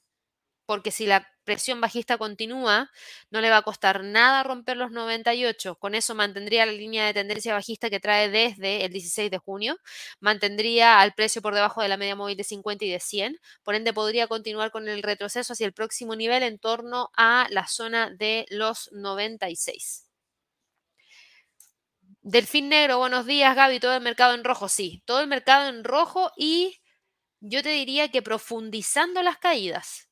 porque si la presión bajista continúa, no le va a costar nada romper los 98. Con eso mantendría la línea de tendencia bajista que trae desde el 16 de junio, mantendría al precio por debajo de la media móvil de 50 y de 100, por ende podría continuar con el retroceso hacia el próximo nivel en torno a la zona de los 96. Delfín negro, buenos días Gaby, todo el mercado en rojo, sí, todo el mercado en rojo y yo te diría que profundizando las caídas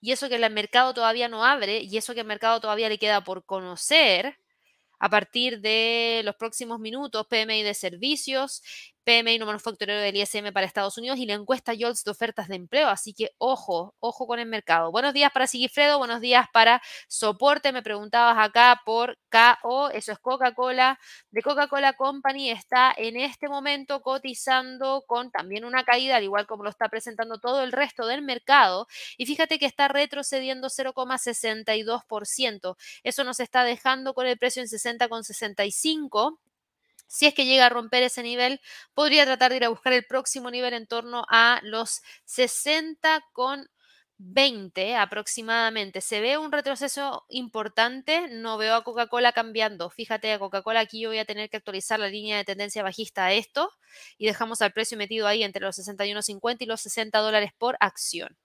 y eso que el mercado todavía no abre y eso que el mercado todavía le queda por conocer a partir de los próximos minutos, PMI de servicios, PMI no manufacturero del ISM para Estados Unidos y la encuesta JOLTS de ofertas de empleo. Así que ojo, ojo con el mercado. Buenos días para Sigifredo, buenos días para Soporte. Me preguntabas acá por KO, eso es Coca-Cola. De Coca-Cola Company está en este momento cotizando con también una caída, al igual como lo está presentando todo el resto del mercado. Y fíjate que está retrocediendo 0,62%. Eso nos está dejando con el precio en 60,65 si es que llega a romper ese nivel, podría tratar de ir a buscar el próximo nivel en torno a los 60 con 20 aproximadamente. Se ve un retroceso importante, no veo a Coca-Cola cambiando. Fíjate, a Coca-Cola aquí yo voy a tener que actualizar la línea de tendencia bajista a esto y dejamos al precio metido ahí entre los 61.50 y los 60 dólares por acción.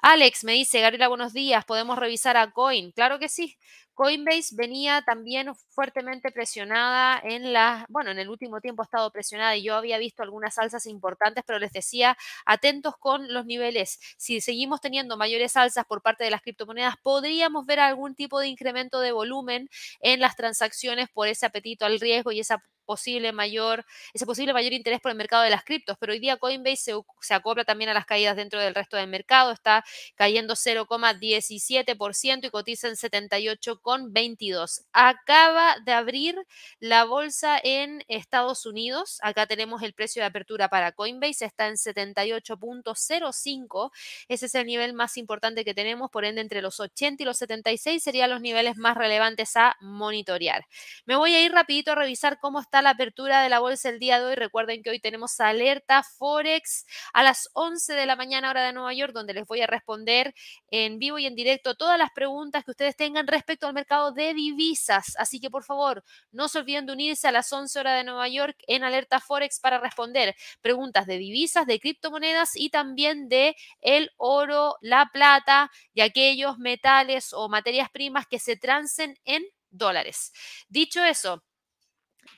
Alex me dice, Gabriela, buenos días, ¿podemos revisar a Coin? Claro que sí. Coinbase venía también fuertemente presionada en la, bueno, en el último tiempo ha estado presionada y yo había visto algunas alzas importantes, pero les decía, atentos con los niveles. Si seguimos teniendo mayores alzas por parte de las criptomonedas, podríamos ver algún tipo de incremento de volumen en las transacciones por ese apetito al riesgo y esa posible mayor, ese posible mayor interés por el mercado de las criptos, pero hoy día Coinbase se, acopla también a las caídas dentro del resto del mercado, está cayendo 0,17% y cotiza en 78,22. Acaba de abrir la bolsa en Estados Unidos, acá tenemos el precio de apertura para Coinbase, está en 78.05, ese es el nivel más importante que tenemos, por ende entre los 80 y los 76 serían los niveles más relevantes a monitorear. Me voy a ir rapidito a revisar cómo está la apertura de la bolsa el día de hoy. Recuerden que hoy tenemos alerta Forex a las 11 de la mañana hora de Nueva York, donde les voy a responder en vivo y en directo todas las preguntas que ustedes tengan respecto al mercado de divisas. Así que por favor, no se olviden de unirse a las 11 horas de Nueva York en alerta Forex para responder preguntas de divisas, de criptomonedas y también de el oro, la plata y aquellos metales o materias primas que se trancen en dólares. Dicho eso,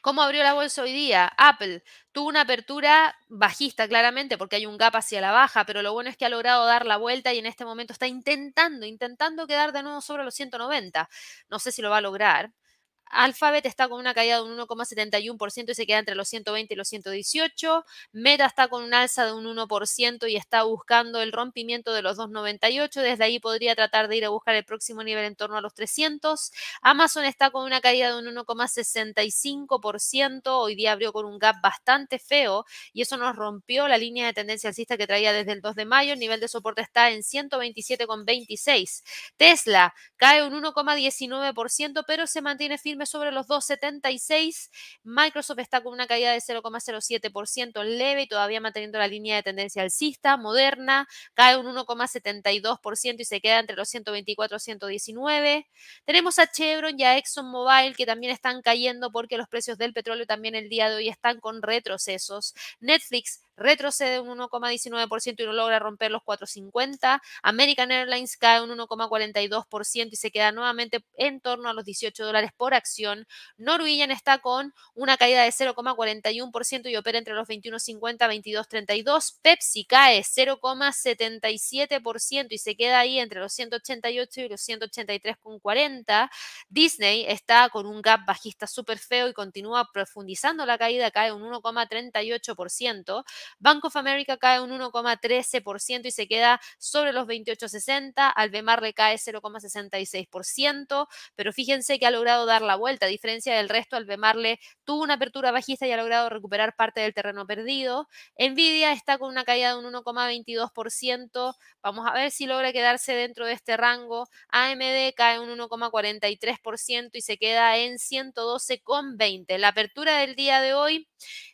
¿Cómo abrió la bolsa hoy día? Apple tuvo una apertura bajista, claramente, porque hay un gap hacia la baja, pero lo bueno es que ha logrado dar la vuelta y en este momento está intentando, intentando quedar de nuevo sobre los 190. No sé si lo va a lograr. Alphabet está con una caída de un 1,71% y se queda entre los 120 y los 118. Meta está con un alza de un 1% y está buscando el rompimiento de los 2,98. Desde ahí podría tratar de ir a buscar el próximo nivel en torno a los 300. Amazon está con una caída de un 1,65%. Hoy día abrió con un gap bastante feo y eso nos rompió la línea de tendencia alcista que traía desde el 2 de mayo. El nivel de soporte está en 127,26. Tesla cae un 1,19%, pero se mantiene firme sobre los 2,76. Microsoft está con una caída de 0,07% leve y todavía manteniendo la línea de tendencia alcista. Moderna cae un 1,72% y se queda entre los 124 y 119. Tenemos a Chevron y a ExxonMobil que también están cayendo porque los precios del petróleo también el día de hoy están con retrocesos. Netflix retrocede un 1,19% y no logra romper los 4,50. American Airlines cae un 1,42% y se queda nuevamente en torno a los 18 dólares por acción. Norwegian está con una caída de 0,41% y opera entre los 21,50 y 22,32. Pepsi cae 0,77% y se queda ahí entre los 188 y los 183,40. Disney está con un gap bajista súper feo y continúa profundizando la caída, cae un 1,38%. Bank of America cae un 1,13% y se queda sobre los 28,60. Albemar le cae 0,66%, pero fíjense que ha logrado dar la vuelta. A diferencia del resto, Albemarle tuvo una apertura bajista y ha logrado recuperar parte del terreno perdido. Nvidia está con una caída de un 1,22%. Vamos a ver si logra quedarse dentro de este rango. AMD cae un 1,43% y se queda en 112,20. La apertura del día de hoy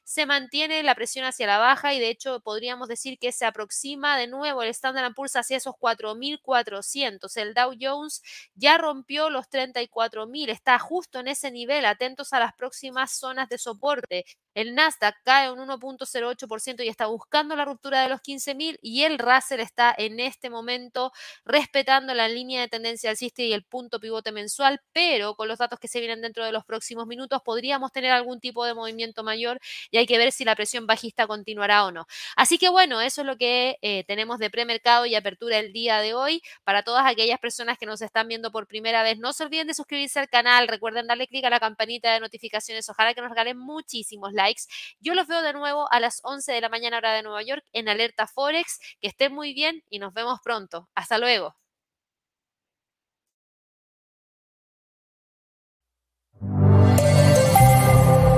se mantiene la presión hacia la baja y de hecho podríamos decir que se aproxima de nuevo el Standard Poor's hacia esos 4.400. El Dow Jones ya rompió los 34.000, está justo en ese nivel, atentos a las próximas zonas de soporte. El Nasdaq cae un 1.08% y está buscando la ruptura de los 15.000 y el Russell está en este momento respetando la línea de tendencia alcista y el punto pivote mensual, pero con los datos que se vienen dentro de los próximos minutos podríamos tener algún tipo de movimiento mayor y hay que ver si la presión bajista continuará o no. Así que bueno, eso es lo que eh, tenemos de premercado y apertura el día de hoy. Para todas aquellas personas que nos están viendo por primera vez, no se olviden de suscribirse al canal, recuerden darle clic a la campanita de notificaciones, ojalá que nos regalen muchísimos Yo los veo de nuevo a las 11 de la mañana hora de Nueva York en Alerta Forex. Que estén muy bien y nos vemos pronto. Hasta luego.